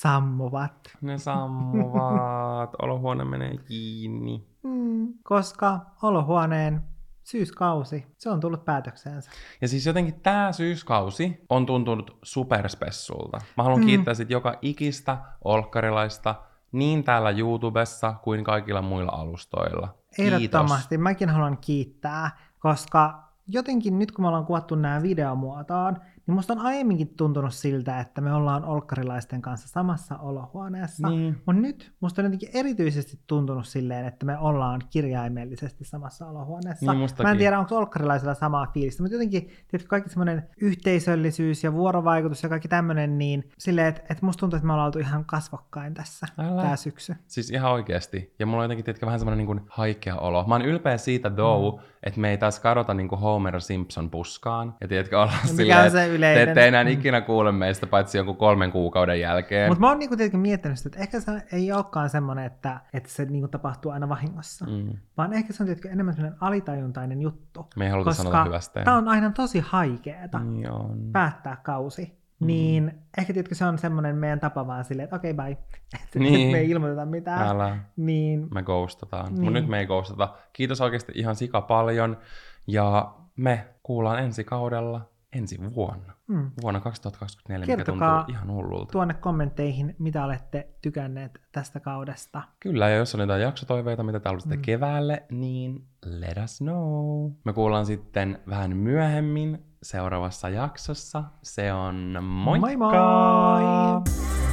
sammuvat, Ne sammuvat, [LAUGHS] olohuone menee kiinni. hmm. koska olohuoneen syyskausi, se on tullut päätökseensä. Ja siis jotenkin tämä syyskausi on tuntunut superspessulta. Mä haluan mm. kiittää sit joka ikistä olkkarilaista niin täällä YouTubessa kuin kaikilla muilla alustoilla. Ehdottomasti. Mäkin haluan kiittää, koska jotenkin nyt kun me ollaan kuvattu nämä videomuotoon, niin musta on aiemminkin tuntunut siltä, että me ollaan olkkarilaisten kanssa samassa olohuoneessa. Niin. Mutta nyt musta on jotenkin erityisesti tuntunut silleen, että me ollaan kirjaimellisesti samassa olohuoneessa. Niin Mä en tiedä, onko olkkarilaisilla samaa fiilistä, mutta jotenkin tiedätkö, kaikki semmoinen yhteisöllisyys ja vuorovaikutus ja kaikki tämmöinen, niin silleen, että, että musta tuntuu, että me ollaan oltu ihan kasvokkain tässä Älä. tää syksy. Siis ihan oikeasti. Ja mulla on jotenkin tiedätkö, vähän semmoinen niin haikea olo. Mä oon ylpeä siitä though, mm. Että me ei taas kadota niin kuin Homer Simpson puskaan. Ja tiedätkö, ollaan mikä silleen, se että te yleinen? ette enää ikinä kuule meistä paitsi jonkun kolmen kuukauden jälkeen. Mutta mä oon niinku tietenkin miettinyt sitä, että ehkä se ei olekaan semmoinen, että, että se niinku tapahtuu aina vahingossa, mm. vaan ehkä se on tietenkin enemmän semmoinen alitajuntainen juttu. Me ei haluta sanoa hyvästä. tämä on aina tosi haikeeta mm. Niin on. päättää kausi. Mm. Niin ehkä tietenkin se on semmoinen meidän tapa vaan silleen, että okei okay, bye. [LAUGHS] Että Niin. me ei ilmoiteta mitään. Älä. Niin Me ghostataan. Niin. Mutta nyt me ei ghostata. Kiitos oikeasti ihan sika paljon. Ja me kuullaan ensi kaudella ensi vuonna. mm. Vuonna 2024, Kertokaa mikä tuntuu ihan hullulta. tuonne kommentteihin, mitä olette tykänneet tästä kaudesta. Kyllä, ja jos on jotain jaksotoiveita, mitä te haluaisitte Mm. keväälle, niin let us know. Me kuullaan sitten vähän myöhemmin seuraavassa jaksossa. Se on moikka! Moi moi!